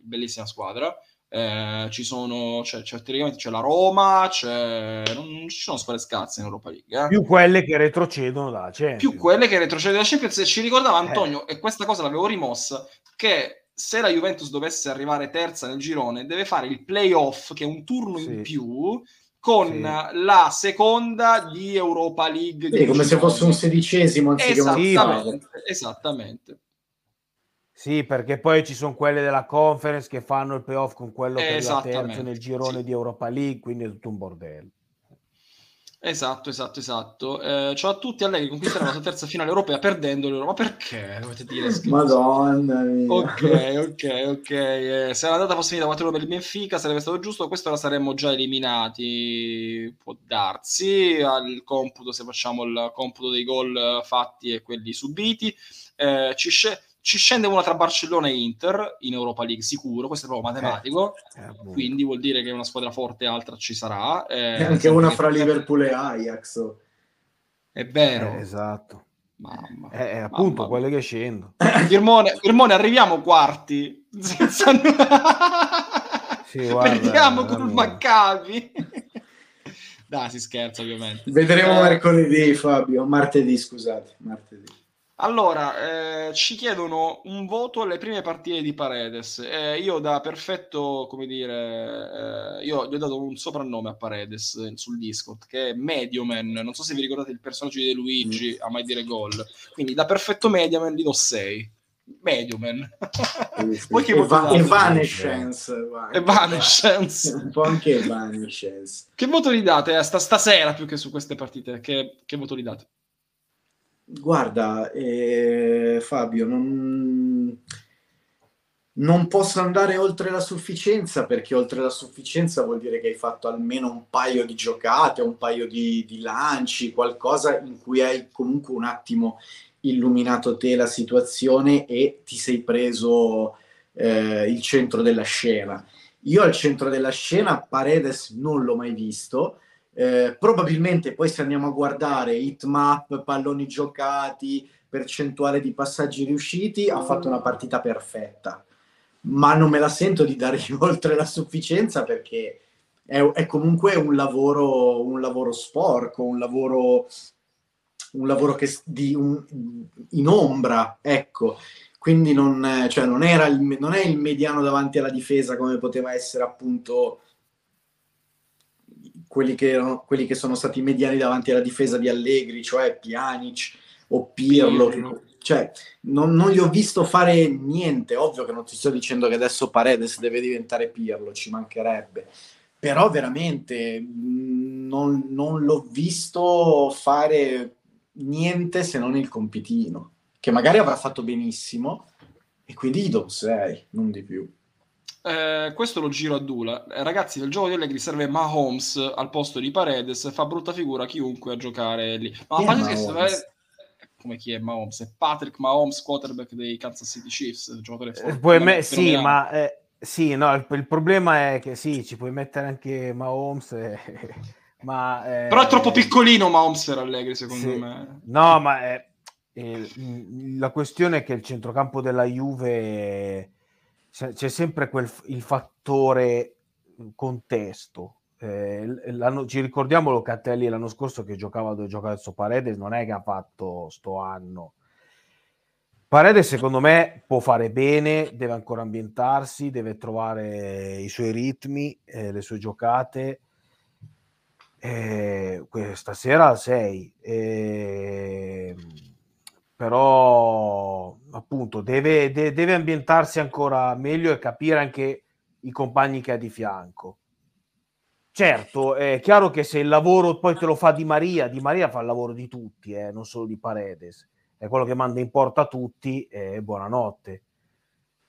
bellissima squadra, eh, ci sono, c'è, c'è, c'è, la Roma, c'è, non ci sono squadre scarse in Europa League. Eh. Più quelle che retrocedono da Champions. Più quelle che retrocedono da Champions. E ci ricordava eh. Antonio, eh. e questa cosa l'avevo rimossa, che se la Juventus dovesse arrivare terza nel girone, deve fare il playoff, che è un turno sì. in più, con sì. la seconda di Europa League. Sì, come se fosse un sedicesimo. Esattamente, esattamente. Sì, perché poi ci sono quelle della conference che fanno il playoff con quello che è terzo nel girone sì. di Europa League, quindi è tutto un bordello. Esatto, esatto, esatto. Eh, ciao a tutti, Allegri conquisterà la sua terza finale europea perdendo l'Euro. Ma perché? Dovete dire Madonna mia. Ok, ok, ok. Eh, se l'andata fosse finita 4 per il Benfica sarebbe stato giusto, questo la saremmo già eliminati. Può darsi al computo, se facciamo il computo dei gol fatti e quelli subiti. Eh, ci scende ci scende una tra Barcellona e Inter in Europa League sicuro, questo è proprio matematico, eh, eh, quindi vuol dire che una squadra forte e altra ci sarà. Eh, anche una fra Liverpool e Ajax. È vero. Eh, esatto. Mamma, eh, eh appunto mamma. quelle che scendono. Firmone, Firmone, arriviamo quarti. Senza... sì, guarda, Perdiamo con il Maccabi. Dai, si scherza ovviamente. Vedremo eh... mercoledì, Fabio. Martedì, scusate. Martedì. Allora, eh, ci chiedono un voto alle prime partite di Paredes. Eh, io da perfetto, come dire, eh, io gli ho dato un soprannome a Paredes sul Discord, che è Medioman. Non so se vi ricordate il personaggio di De Luigi mm. a mai dire gol. Quindi da perfetto Medioman gli do 6. Medioman. Poi che Eva- Evanescence. Evanescence. Un po' anche Evanescence. Che voto gli date? Sta, stasera più che su queste partite? Che, che voto gli date? Guarda, eh, Fabio, non, non posso andare oltre la sufficienza perché oltre la sufficienza vuol dire che hai fatto almeno un paio di giocate, un paio di, di lanci, qualcosa in cui hai comunque un attimo illuminato te la situazione e ti sei preso eh, il centro della scena. Io al centro della scena Paredes non l'ho mai visto, eh, probabilmente poi se andiamo a guardare hitmap, palloni giocati, percentuale di passaggi riusciti, ha fatto una partita perfetta. Ma non me la sento di dare oltre la sufficienza perché è, è comunque un lavoro, un lavoro sporco, un lavoro, un lavoro che di, un, in ombra, ecco. Quindi non, cioè non, il, non è il mediano davanti alla difesa come poteva essere appunto quelli che, erano, quelli che sono stati mediani davanti alla difesa di Allegri, cioè Pjanic o Pirlo. Pirlo. Cioè, non, non, gli ho visto fare niente. Ovvio che non ti sto dicendo che adesso Paredes deve diventare Pirlo, ci mancherebbe. Però veramente mm, non, non l'ho visto fare niente se non il compitino, che magari avrà fatto benissimo, e quindi gli do 6, non di più. Eh, questo lo giro a Dula. Eh, ragazzi, nel gioco di Allegri serve Mahomes al posto di Paredes, fa brutta figura chiunque a giocare lì. Ma parte che serve... come chi è Mahomes? È Patrick Mahomes, quarterback dei Kansas City Chiefs, giocatore forte. Eh, me... sì, ma eh, Sì, no, il, il, problema è che sì, ci puoi mettere anche Mahomes, eh, ma... Eh, Però è troppo piccolino Mahomes per Allegri, secondo sì. me. No, ma la questione è che il centrocampo della Juve c'è sempre quel, il fattore contesto. Eh, ci ricordiamo Locatelli l'anno scorso che giocava dove giocava adesso Paredes, non è che ha fatto sto anno Paredes secondo me può fare bene, deve ancora ambientarsi, deve trovare i suoi ritmi, eh, le sue giocate. Eh, stasera 6, eh, però appunto deve, de- deve ambientarsi ancora meglio e capire anche i compagni che ha di fianco. Certo, è chiaro che se il lavoro poi te lo fa Di Maria, Di Maria fa il lavoro di tutti, eh, non solo di Paredes è quello che manda in porta tutti e buonanotte.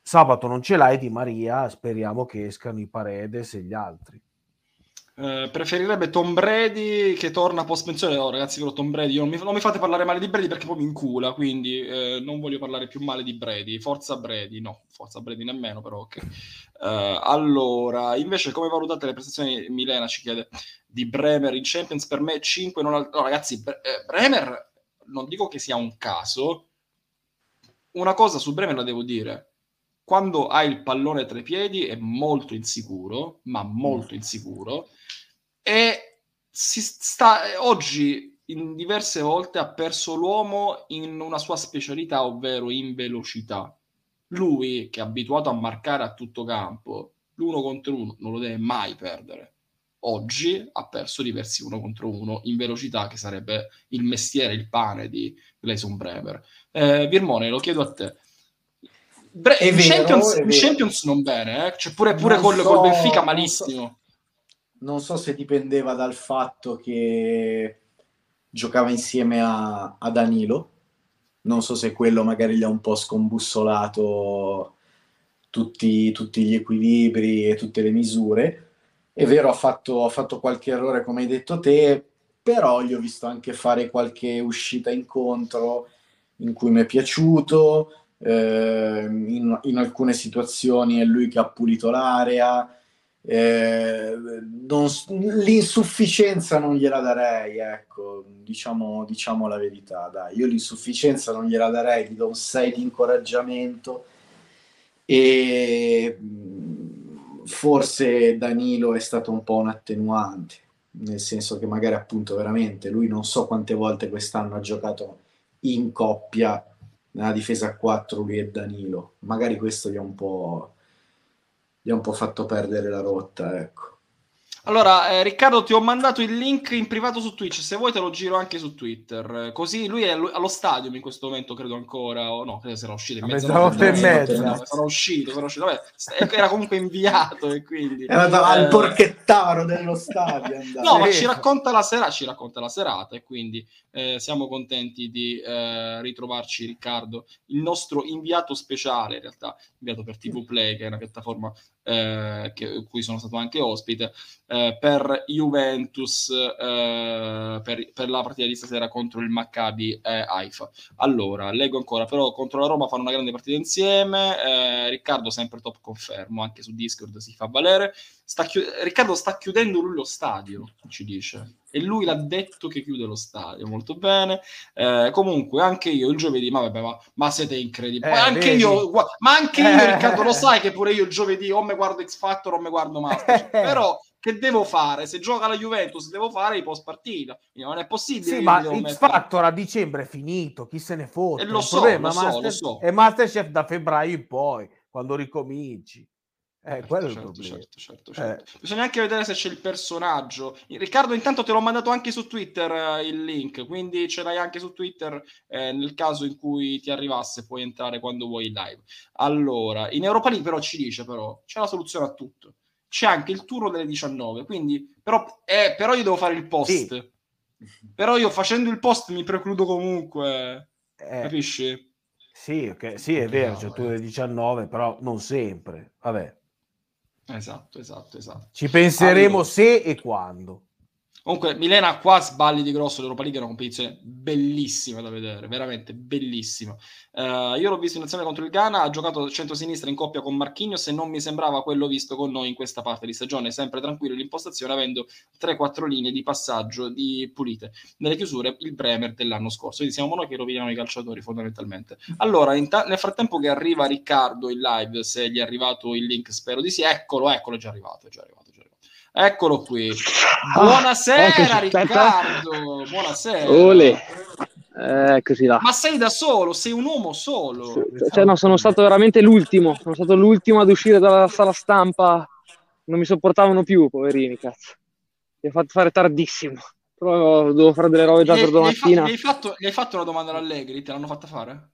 Sabato non ce l'hai di Maria, speriamo che escano i Paredes e gli altri. Eh, preferirebbe Tom Brady che torna post pensione. No, ragazzi, però Tom Brady, non mi, non mi, fate parlare male di Brady perché poi mi incula. Quindi eh, non voglio parlare più male di Brady. Forza Brady, no, forza Brady nemmeno, però ok. Uh, allora, invece, come valutate le prestazioni? Milena ci chiede di Bremer in Champions. Per me 5 non. No, ragazzi, Bre- eh, Bremer non dico che sia un caso, una cosa su Bremer la devo dire. Quando hai il pallone tra i piedi è molto insicuro, ma molto mm. insicuro, e si sta, oggi in diverse volte ha perso l'uomo in una sua specialità, ovvero in velocità. Lui, che è abituato a marcare a tutto campo, l'uno contro uno non lo deve mai perdere oggi ha perso diversi uno contro uno in velocità, che sarebbe il mestiere, il pane di Gleison Bremer. Eh, Virmone, lo chiedo a te. Bre- in, vero, Champions, in Champions, non bene, eh? cioè pure, pure col, so, col, Benfica malissimo. Non so, non so, se dipendeva dal fatto che giocava insieme a, a Danilo, non so se quello magari gli ha un po' scombussolato tutti, tutti gli equilibri e tutte le misure è vero, ha fatto, ha fatto qualche errore, come hai detto te, però gli ho visto anche fare qualche uscita incontro in cui mi è piaciuto. Eh, in, in, alcune situazioni è lui che ha pulito l'area. Eh, non, l'insufficienza non gliela darei, ecco, diciamo, diciamo la verità. Dai. Io l'insufficienza non gliela darei, gli do un 6 di incoraggiamento e forse Danilo è stato un po' un attenuante, nel senso che magari appunto veramente lui non so quante volte quest'anno ha giocato in coppia nella difesa a 4 lui e Danilo, magari questo gli ha un po', gli ha un po fatto perdere la rotta, ecco. Allora, eh, Riccardo, ti ho mandato il link in privato su Twitch. Se vuoi, te lo giro anche su Twitter. Così lui è allo stadio in questo momento, credo ancora. O no, credo sarà uscito in mezzo. Mezzanotte e mezza. Sarà uscito, sarà uscito. Vabbè, era comunque inviato e quindi. Era andato eh... al porchettaro dello stadio. no, ma ci racconta la serata, ci racconta la serata e quindi eh, siamo contenti di eh, ritrovarci, Riccardo, il nostro inviato speciale, in realtà, inviato per TV Play, che è una piattaforma eh, che, cui sono stato anche ospite, eh, per Juventus, eh, per, per, la partita di stasera contro il Maccabi eh, Haifa. Allora, leggo ancora, però contro la Roma fanno una grande partita insieme, eh, Riccardo sempre top confermo, anche su Discord si fa valere, sta chi- Riccardo sta chiudendo lui lo stadio, ci dice e lui l'ha detto che chiude lo stadio molto bene eh, comunque anche io il giovedì ma vabbè ma, ma siete incredibili eh, anche io ma anche io. Riccardo lo sai che pure io il giovedì o me guardo X Factor o me guardo Master però che devo fare? Se gioca la Juventus devo fare i post partita non è possibile sì, ma X mettere... Factor a dicembre è finito chi se ne fotte e lo so, lo, Master... so, lo so. è Masterchef da febbraio in poi quando ricominci eh, quello certo, è il certo, certo, certo, eh. Bisogna anche vedere se c'è il personaggio. Riccardo, intanto te l'ho mandato anche su Twitter eh, il link, quindi ce l'hai anche su Twitter. Eh, nel caso in cui ti arrivasse, puoi entrare quando vuoi in live. Allora, in Europa League però ci dice, però, c'è la soluzione a tutto. C'è anche il turno delle 19, quindi, però, eh, però io devo fare il post. Sì. Però io facendo il post mi precludo comunque, eh. capisci? Sì, okay. sì, è vero, c'è il turno delle 19, però non sempre. Vabbè. Esatto, esatto, esatto. Ci penseremo allora. se e quando. Comunque, Milena qua sballi di grosso. L'Europa League è una competizione bellissima da vedere, veramente bellissima. Uh, io l'ho visto in azione contro il Ghana, ha giocato centro-sinistra in coppia con Marchignos e non mi sembrava quello visto con noi in questa parte di stagione. Sempre tranquillo l'impostazione, avendo 3-4 linee di passaggio di pulite. Nelle chiusure, il Bremer dell'anno scorso. Quindi siamo noi che roviniamo i calciatori, fondamentalmente. Allora, ta- nel frattempo che arriva Riccardo in live, se gli è arrivato il link, spero di sì. Eccolo, eccolo, è già arrivato, è già arrivato. Eccolo qui. Buonasera ah, Riccardo. Buonasera. Ole. Eccoci là. Ma sei da solo, sei un uomo solo. Cioè, no, sono stato veramente l'ultimo. Sono stato l'ultimo ad uscire dalla sala stampa. Non mi sopportavano più, poverini, cazzo. Mi ha fatto fare tardissimo. Però dovevo fare delle robe già per domattina. Gli hai, fatto, gli hai fatto una domanda all'Allegri? Te l'hanno fatta fare?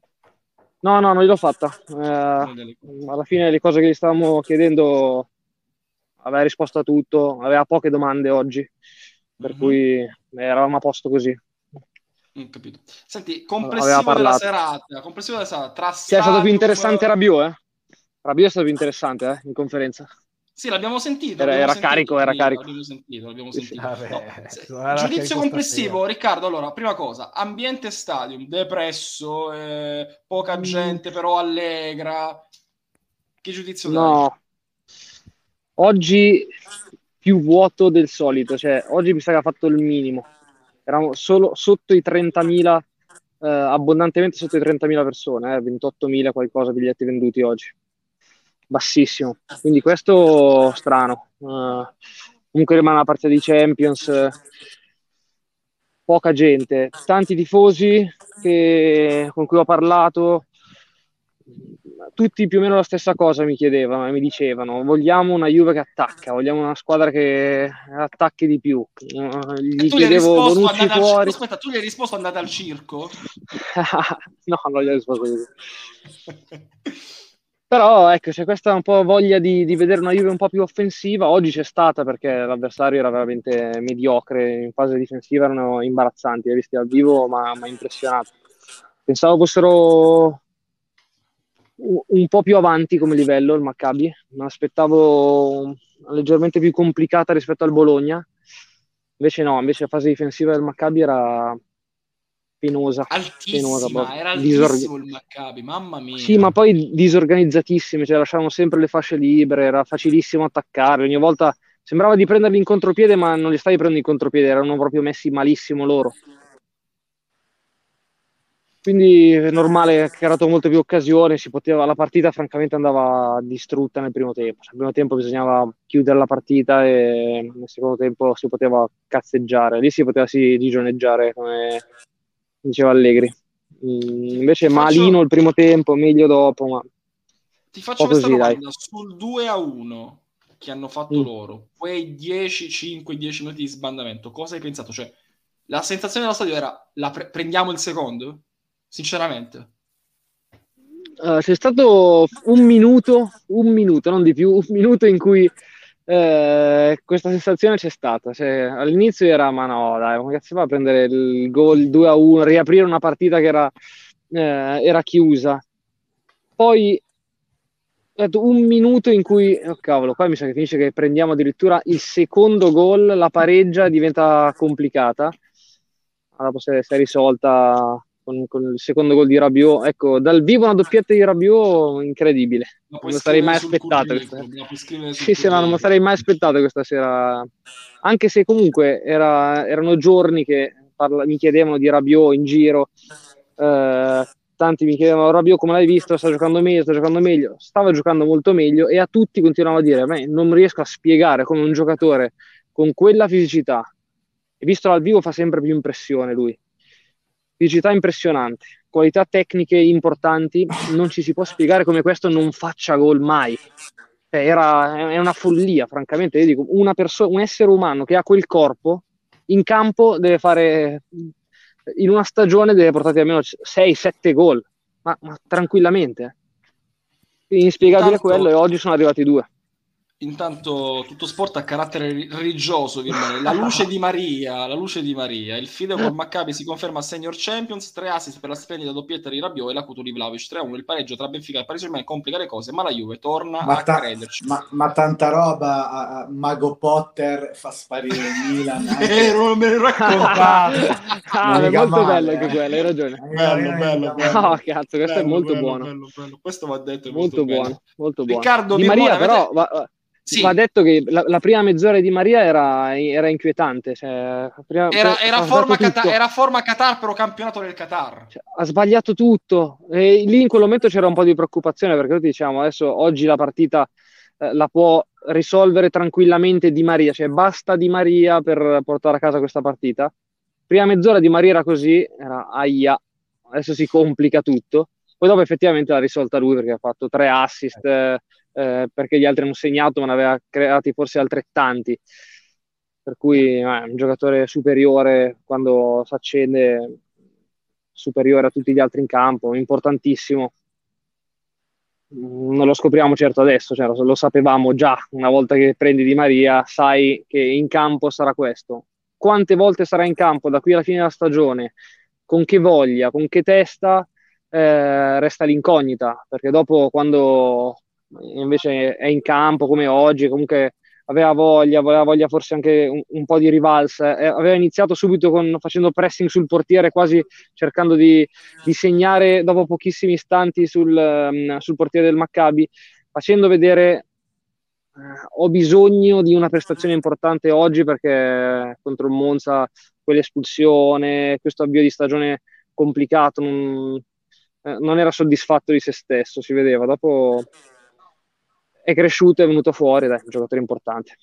No, no, non gliel'ho fatta. Eh, alla fine le cose che gli stavamo chiedendo aveva risposto a tutto, aveva poche domande oggi, per mm-hmm. cui eravamo a posto così. Mm, capito. Senti, complessivo della serata, complessivo della serata, tra Sì, è stato più interessante Rabiot, eh? Rabiot è stato più interessante, eh, in conferenza. Sì, l'abbiamo sentito. Era, l'abbiamo era sentito, carico, era carico. L'abbiamo sentito, l'abbiamo sentito. No. Giudizio complessivo, Riccardo. Allora, prima cosa, ambiente stadium, depresso, eh, poca mm. gente però allegra. Che giudizio no. dai? No, Oggi più vuoto del solito, cioè oggi mi sa che ha fatto il minimo. Eravamo solo sotto i 30.000, eh, abbondantemente sotto i 30.000 persone, eh, 28.000 qualcosa biglietti venduti oggi. Bassissimo. Quindi questo strano. Uh, comunque rimane una partita di Champions. Poca gente, tanti tifosi che, con cui ho parlato, tutti più o meno la stessa cosa mi chiedevano e mi dicevano vogliamo una Juve che attacca, vogliamo una squadra che attacchi di più. Gli tu chiedevo Bonucci fuori. Al... Aspetta, tu gli hai risposto andate al circo? no, non gli ho risposto così. Però ecco, c'è questa un po' voglia di, di, vedere una Juve un po' più offensiva. Oggi c'è stata perché l'avversario era veramente mediocre, in fase difensiva erano imbarazzanti, li visti dal vivo, ma mi ha impressionato. Pensavo fossero un po' più avanti come livello il Maccabi, mi aspettavo leggermente più complicata rispetto al Bologna, invece no, invece la fase difensiva del Maccabi era penosa. Altissima, penosa, era altissimo Disorg... il Maccabi, mamma mia. Sì, ma poi disorganizzatissime, cioè lasciavano sempre le fasce libere, era facilissimo attaccare, ogni volta sembrava di prenderli in contropiede, ma non li stavi prendendo in contropiede, erano proprio messi malissimo loro. Quindi è normale, ha creato molte più occasioni, poteva, la partita francamente andava distrutta nel primo tempo. Nel primo tempo bisognava chiudere la partita e nel secondo tempo si poteva cazzeggiare, lì si poteva sì gigioneggiare come diceva Allegri. Mm, invece Ti malino faccio... il primo tempo, meglio dopo. Ma... Ti faccio questa così, domanda dai. sul 2 a 1 che hanno fatto mm. loro, quei 10, 5, 10 minuti di sbandamento, cosa hai pensato? Cioè, la sensazione dello stadio era la pre- prendiamo il secondo? Sinceramente. Uh, c'è stato un minuto, un minuto, non di più, un minuto in cui eh, questa sensazione c'è stata. Cioè, all'inizio era, ma no, dai, come cazzo fa a prendere il gol 2 a 1, riaprire una partita che era, eh, era chiusa. Poi un minuto in cui, oh cavolo, qua mi sa che finisce che prendiamo addirittura il secondo gol, la pareggia diventa complicata. Allora, si è risolta con, con, il secondo gol di Rabiot. Ecco, dal vivo una doppietta di Rabiot incredibile. Non me sarei mai aspettato. Sì, sì, no, non mi sarei mai aspettato questa sera. Anche se comunque era, erano giorni che parla, mi chiedevano di Rabiot in giro. Eh, tanti mi chiedevano Rabiot come l'hai visto, sta giocando meglio, sta giocando meglio. Stava giocando molto meglio e a tutti continuavo a dire, me non riesco a spiegare come un giocatore con quella fisicità, e visto dal vivo fa sempre più impressione lui fisicità impressionante, qualità tecniche importanti, non ci si può spiegare come questo non faccia gol mai. Cioè, era, è una follia, francamente. Io dico, una perso- un essere umano che ha quel corpo in campo deve fare, in una stagione deve portare almeno 6-7 gol, ma, ma tranquillamente. Inspiegabile Intanto, quello e oggi sono arrivati due. Intanto tutto sport a carattere religioso, la luce di Maria, la luce di Maria, il Fide con Maccabi si conferma senior champions, tre assist per la splendida doppietta di Rabiot e la Cuto di Vlaovic, 3-1 il pareggio tra Benfica e Paris Germain complica le cose, ma la Juve torna ma a ta- crederci. Ma, ma, tanta roba, a, a Mago Potter fa sparire il Milan. Vero, me lo raccontato. ah, è molto male, bello anche quello, hai ragione. Bello, bello, bello. No, cazzo, questo bello, è molto bello, buono. Bello, bello. Questo va detto, molto, molto buono, molto buono. Riccardo di Maria, però... Va, sì. Va detto che la, la, prima mezz'ora di Maria era, era inquietante. Cioè, prima, era, era, forma Qatar, era, forma Qatar, però campionato del Qatar. Cioè, ha sbagliato tutto. E lì in quel momento c'era un po' di preoccupazione perché noi diciamo adesso oggi la partita eh, la può risolvere tranquillamente Di Maria, cioè basta Di Maria per portare a casa questa partita. Prima mezz'ora Di Maria era così, era aia, adesso si complica tutto. Poi dopo effettivamente l'ha risolta lui perché ha fatto tre assist. Eh, eh, perché gli altri hanno segnato, ma ne aveva creati forse altrettanti. Per cui eh, è un giocatore superiore quando si accende, superiore a tutti gli altri in campo, importantissimo. Non lo scopriamo certo adesso, cioè lo sapevamo già una volta che prendi Di Maria, sai che in campo sarà questo. Quante volte sarà in campo da qui alla fine della stagione, con che voglia, con che testa, eh, resta l'incognita, perché dopo quando invece è in campo come oggi, comunque aveva voglia, aveva voglia forse anche un, un po' di rivalsa, eh, aveva iniziato subito con, facendo pressing sul portiere, quasi cercando di, di segnare dopo pochissimi istanti sul, um, sul portiere del Maccabi, facendo vedere eh, ho bisogno di una prestazione importante oggi perché contro il Monza quell'espulsione, questo avvio di stagione complicato, non, eh, non era soddisfatto di se stesso, si vedeva. Dopo è cresciuto, è venuto fuori, dai, un giocatore importante.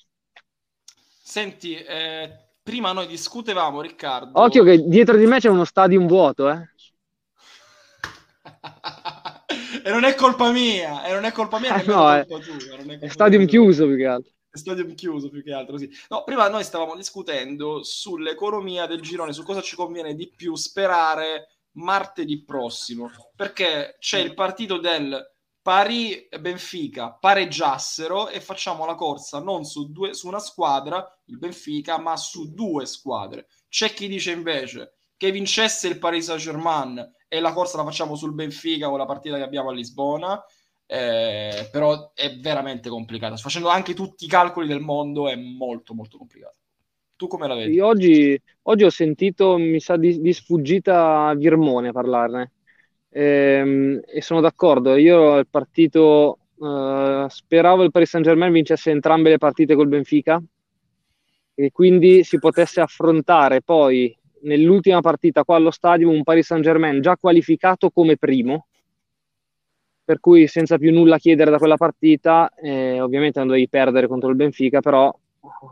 Senti, eh, prima noi discutevamo, Riccardo... Occhio che dietro di me c'è uno stadium vuoto, eh. e non è colpa mia, e non è colpa mia, eh, no, è, tua, è, è stadium tua. chiuso più che altro. È stadium chiuso più che altro, sì. No, prima noi stavamo discutendo sull'economia del girone, su cosa ci conviene di più sperare martedì prossimo, perché c'è il partito del Pari Benfica pareggiassero e facciamo la corsa non su, due, su una squadra, il Benfica, ma su due squadre. C'è chi dice invece che vincesse il Paris Saint-Germain e la corsa la facciamo sul Benfica con la partita che abbiamo a Lisbona. Eh, però è veramente complicata. Facendo anche tutti i calcoli del mondo è molto molto complicato. Tu come la vedi? Oggi, oggi ho sentito, mi sa di, di sfuggita Virmone parlarne e, ehm, e sono d'accordo. Io il partito uh, speravo il Paris Saint Germain vincesse entrambe le partite col Benfica e quindi si potesse affrontare poi nell'ultima partita qua allo stadio un Paris Saint Germain già qualificato come primo per cui senza più nulla chiedere da quella partita eh, ovviamente non dovevi perdere contro il Benfica però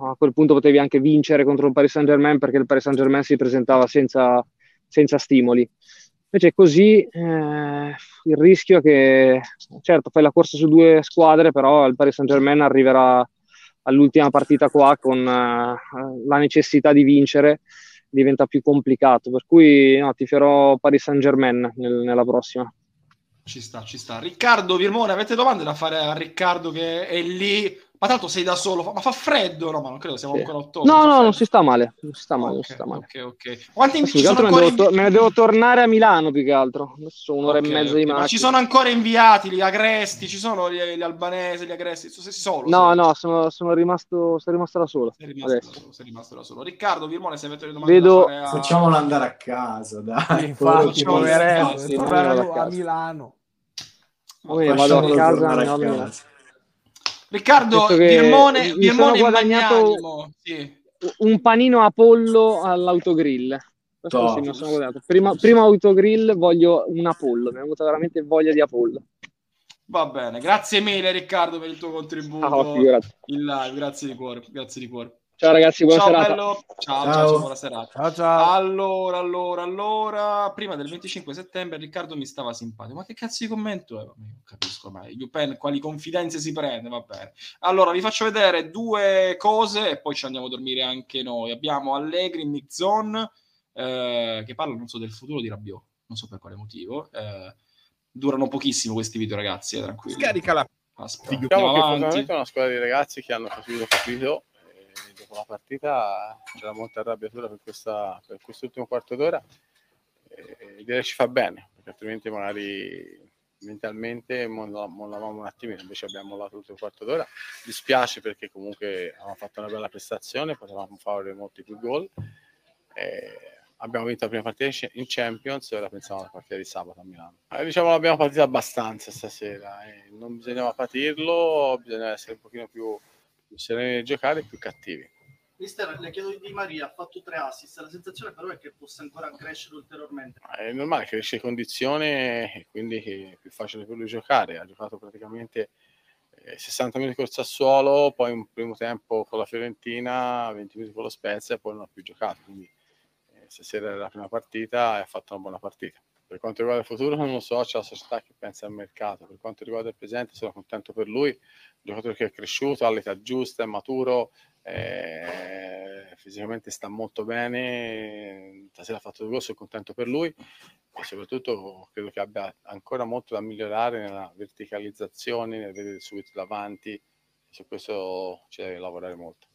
a quel punto potevi anche vincere contro il Paris Saint Germain perché il Paris Saint Germain si presentava senza, senza stimoli Invece così eh, il rischio è che, certo, fai la corsa su due squadre, però il Paris Saint Germain arriverà all'ultima partita qua con uh, la necessità di vincere, diventa più complicato. Per cui no, ti farò Paris Saint Germain nel, nella prossima. Ci sta, ci sta. Riccardo Virmone, avete domande da fare a Riccardo che è lì ma tanto sei da solo, ma fa freddo? No, ma non credo, siamo sì. ancora a ottobre. No, no, non si sta male. Non si sta male, okay, non si sta male. Ok, ok. Quanti inviti sono ancora me, devo, in... me ne devo tornare a Milano più che altro. Adesso un'ora okay, e mezza okay. di macchina. Ma ci sono ancora inviati gli agresti, ci sono gli, gli albanesi, gli agresti, sei solo? No, sei. no, sono, sono, rimasto, sono rimasto da solo. Sei rimasto, da solo, sei rimasto da solo. Riccardo, Virmone, se avete domande Vedo... a... Facciamolo andare a casa, dai. Infatti, poveretto, tornare a Milano. Poi vado a casa, a casa. Riccardo Virmone, mi sono guadagnato sì. un panino a pollo all'autogrill. Sì, prima, prima autogrill voglio un Apollo, mi è venuta veramente voglia di Apollo. Va bene, grazie mille Riccardo per il tuo contributo oh, in live, grazie di cuore, grazie di cuore. Ciao ragazzi, buona ciao, serata. Ciao, ciao, ciao, ciao, buona serata. Ciao, ciao. Allora, allora, allora, prima del 25 settembre Riccardo mi stava simpatico. Ma che cazzo di commento è? Non capisco mai. Upen, quali confidenze si prende? Va bene. Allora, vi faccio vedere due cose e poi ci andiamo a dormire anche noi. Abbiamo Allegri in Mixon eh, che parla, non so, del futuro di Rabiot. Non so per quale motivo. Eh, durano pochissimo questi video, ragazzi, eh, tranquilli. Scarica la Aspetta, diciamo che fondamentalmente è una squadra di ragazzi che hanno capito, capito dopo la partita c'era molta arrabbiatura per, questa, per quest'ultimo quarto d'ora e direi ci fa bene, perché altrimenti magari mentalmente mollavamo un attimino, invece abbiamo mollato tutto il quarto d'ora. Dispiace perché comunque abbiamo fatto una bella prestazione, potevamo fare molti più gol. Eh, abbiamo vinto la prima partita in Champions e ora pensiamo alla partita di sabato a Milano. Eh, diciamo l'abbiamo partita abbastanza stasera, eh. non bisognava patirlo, bisogna essere un pochino più, più sereni a giocare più cattivi. Mister, le chiedo di Di Maria, ha fatto tre assist, la sensazione però è che possa ancora crescere ulteriormente. È normale, cresce in condizione e quindi è più facile per lui giocare. Ha giocato praticamente 60 eh, minuti col Sassuolo, poi un primo tempo con la Fiorentina, 20 minuti con lo Spezia e poi non ha più giocato. Quindi eh, stasera è la prima partita e ha fatto una buona partita. Per quanto riguarda il futuro non lo so, c'è la società che pensa al mercato. Per quanto riguarda il presente sono contento per lui, un giocatore che è cresciuto, all'età giusta, è maturo, eh, fisicamente sta molto bene, stasera ha fatto due gol, sono contento per lui e soprattutto credo che abbia ancora molto da migliorare nella verticalizzazione, nel vedere subito davanti, su questo c'è da lavorare molto.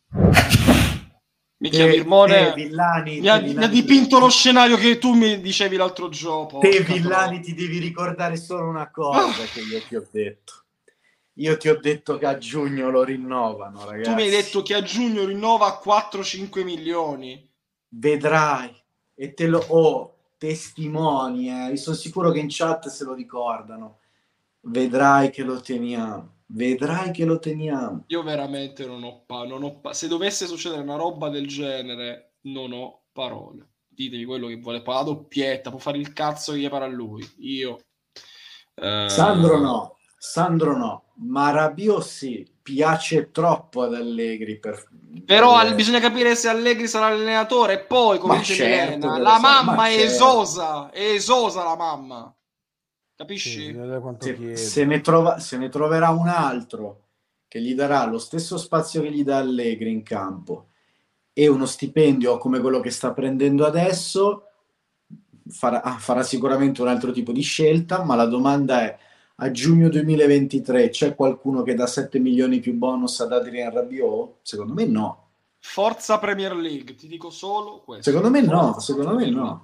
Mica Mirmone te, Villani, mi, ha, Villani, mi, ha, dipinto lo scenario che tu mi dicevi l'altro giorno. Te Villani ti devi ricordare solo una cosa ah. che io ti ho detto io ti ho detto che a giugno lo rinnovano, ragazzi. Tu mi hai detto che a giugno rinnova a 4-5 milioni. Vedrai. E te lo ho, oh, testimoni, eh. Io sono sicuro che in chat se lo ricordano. Vedrai che lo teniamo. Vedrai che lo teniamo. Io veramente non ho, pa- non ho pa- Se dovesse succedere una roba del genere, non ho parole. Ditemi quello che vuole. La doppietta, può fare il cazzo che gli pare a lui. Io... Eh... Sandro no. Sandro no, ma Rabiot sì, piace troppo ad Allegri. Per, Però per... bisogna capire se Allegri sarà l'allenatore e poi, come dice certo, Milena, la mamma è certo. esosa, è esosa la mamma. Capisci? Sì, se, se, ne trova, se ne troverà un altro che gli darà lo stesso spazio che gli dà Allegri in campo e uno stipendio come quello che sta prendendo adesso, farà, ah, farà sicuramente un altro tipo di scelta, ma la domanda è a giugno 2023 c'è qualcuno che dà 7 milioni più bonus ad Adrian Rabiot? Secondo me no. Forza Premier League, ti dico solo questo. Secondo me no, secondo me no.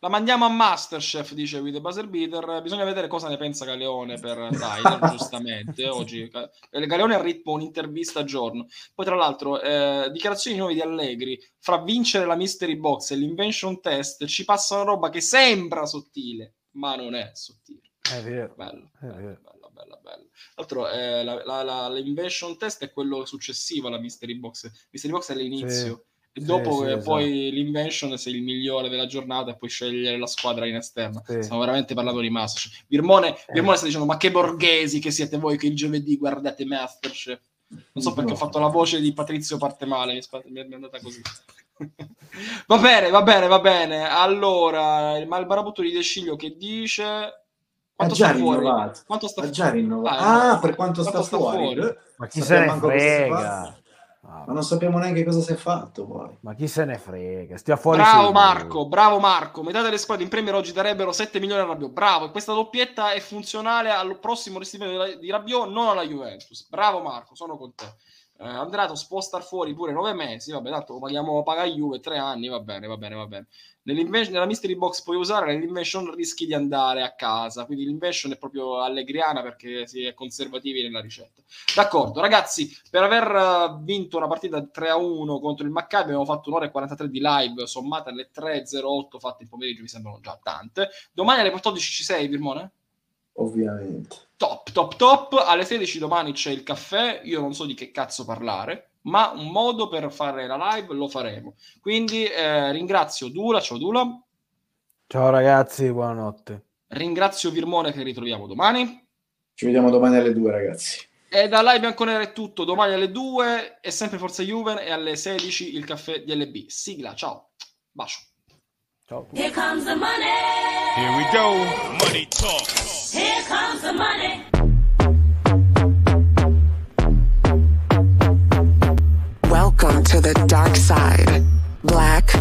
La mandiamo a Masterchef, dice With the Buzzer Beater. Bisogna vedere cosa ne pensa Galeone per Tyler, giustamente. Oggi Galeone ha ritmo un'intervista a giorno. Poi, tra l'altro, eh, dichiarazioni nuove di Allegri. Fra vincere la Mystery Box e l'Invention Test ci passa una roba che sembra sottile, ma non è sottile. È vero. Bello, è vero. bello, bello, bello. L'altro, eh, la, la, la, l'invention test è quello successivo alla mystery box. Mystery box è l'inizio. Sì. E dopo sì, sì, poi esatto. l'invention sei il migliore della giornata e puoi scegliere la squadra in esterna. Stiamo veramente parlando di Masterchef. Birmone, eh. Birmone sta dicendo: Ma che borghesi che siete voi che il giovedì guardate Masterchef? Non so perché no. ho fatto la voce di Patrizio parte male, mi è andata così. va bene, va bene, va bene. Allora, il Malbarabutto di De Sciglio che dice quanto già sta fuori? Quanto sta ha già rinnovato. Ah, ah per quanto, quanto sta, sta, fuori? fuori? Ma chi se ne frega? Ah, ma non sappiamo neanche cosa si è fatto poi. Ma chi se ne frega? Stia fuori bravo Marco, bravo Marco. Metà delle squadre in Premier oggi darebbero 7 milioni a Rabiot. Bravo, e questa doppietta è funzionale al prossimo ristimento di Rabiot, non alla Juventus. Bravo Marco, sono con te. Eh, Andrato può fuori pure 9 mesi, vabbè, tanto paghiamo pagare Juve 3 anni, va bene, va bene, va bene nella mystery box puoi usare, nell'invention rischi di andare a casa, quindi l'invention è proprio allegriana perché si è conservativi nella ricetta. D'accordo, ragazzi, per aver eh, vinto una partita 3-1 contro il Maccabi abbiamo fatto un'ora e 43 di live, sommate alle 3.08 fatte in pomeriggio, mi sembrano già tante. Domani alle 14 ci sei, Virmone? Ovviamente. Top, top, top. Alle 16 domani c'è il caffè, io non so di che cazzo parlare ma un modo per fare la live lo faremo. Quindi eh, ringrazio Dula, ciao Dula. Ciao ragazzi, buonanotte. Ringrazio Virmone che ritroviamo domani. Ci vediamo domani alle 2 ragazzi. E da live bianconera è tutto, domani alle 2 è sempre Forza Juven e alle 16 il caffè DLB. Sigla, ciao. Bacio. Ciao. Here comes the money. Here we go. Money talk. Here comes the money. Welcome to the dark side. Black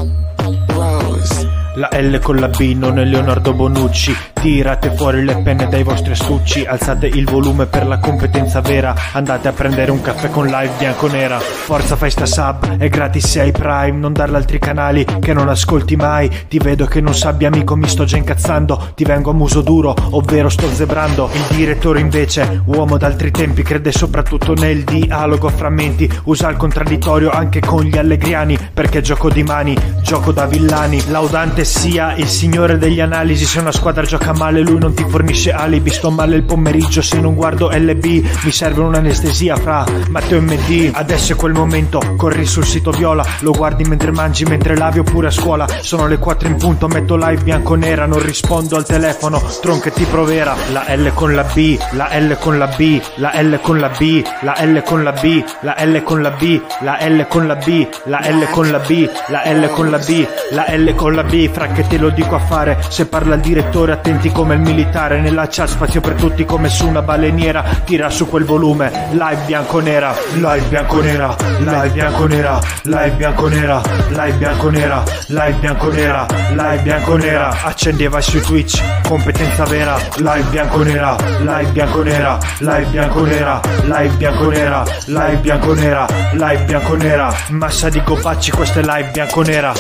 Rose. La L con la B non è Leonardo Bonucci. Tirate fuori le penne dai vostri astucci. Alzate il volume per la competenza vera. Andate a prendere un caffè con live bianco-nera Forza fai sta sub, è gratis se hai Prime. Non darla altri canali che non ascolti mai. Ti vedo che non sabbia amico mi sto già incazzando. Ti vengo a muso duro, ovvero sto zebrando. Il direttore invece, uomo d'altri tempi Crede soprattutto nel dialogo a frammenti Usa il contraddittorio anche con gli allegriani Perché gioco di mani, gioco da villani. Laudante sia il signore degli analisi. Se una squadra gioca male lui non ti fornisce alibi. Sto male il pomeriggio se non guardo LB Mi serve un'anestesia fra Matteo e MD Adesso è quel momento, corri sul sito viola Lo guardi mentre mangi, mentre lavi oppure a scuola. Sono le 4 in punto, metto live bianco-nera Non rispondo al telefono, tronche ti provera La L con la B, la L con la B La L con la B, la L con la B La L con la B, la L con la B La L con la B, la L con la B La L con la B, che te lo dico a fare Se parla il direttore attenti come il militare Nella chat spazio per tutti come su una baleniera Tira su quel volume, live bianco-nera Live bianco-nera, live bianco-nera Live bianco-nera, live bianco-nera Live bianco-nera, live bianco-nera Accendi e vai su Twitch, competenza vera Live bianco-nera, live bianco-nera Live bianco-nera, live bianco-nera Live bianco-nera, live bianco-nera Massa di gobacci, questa è live bianco-nera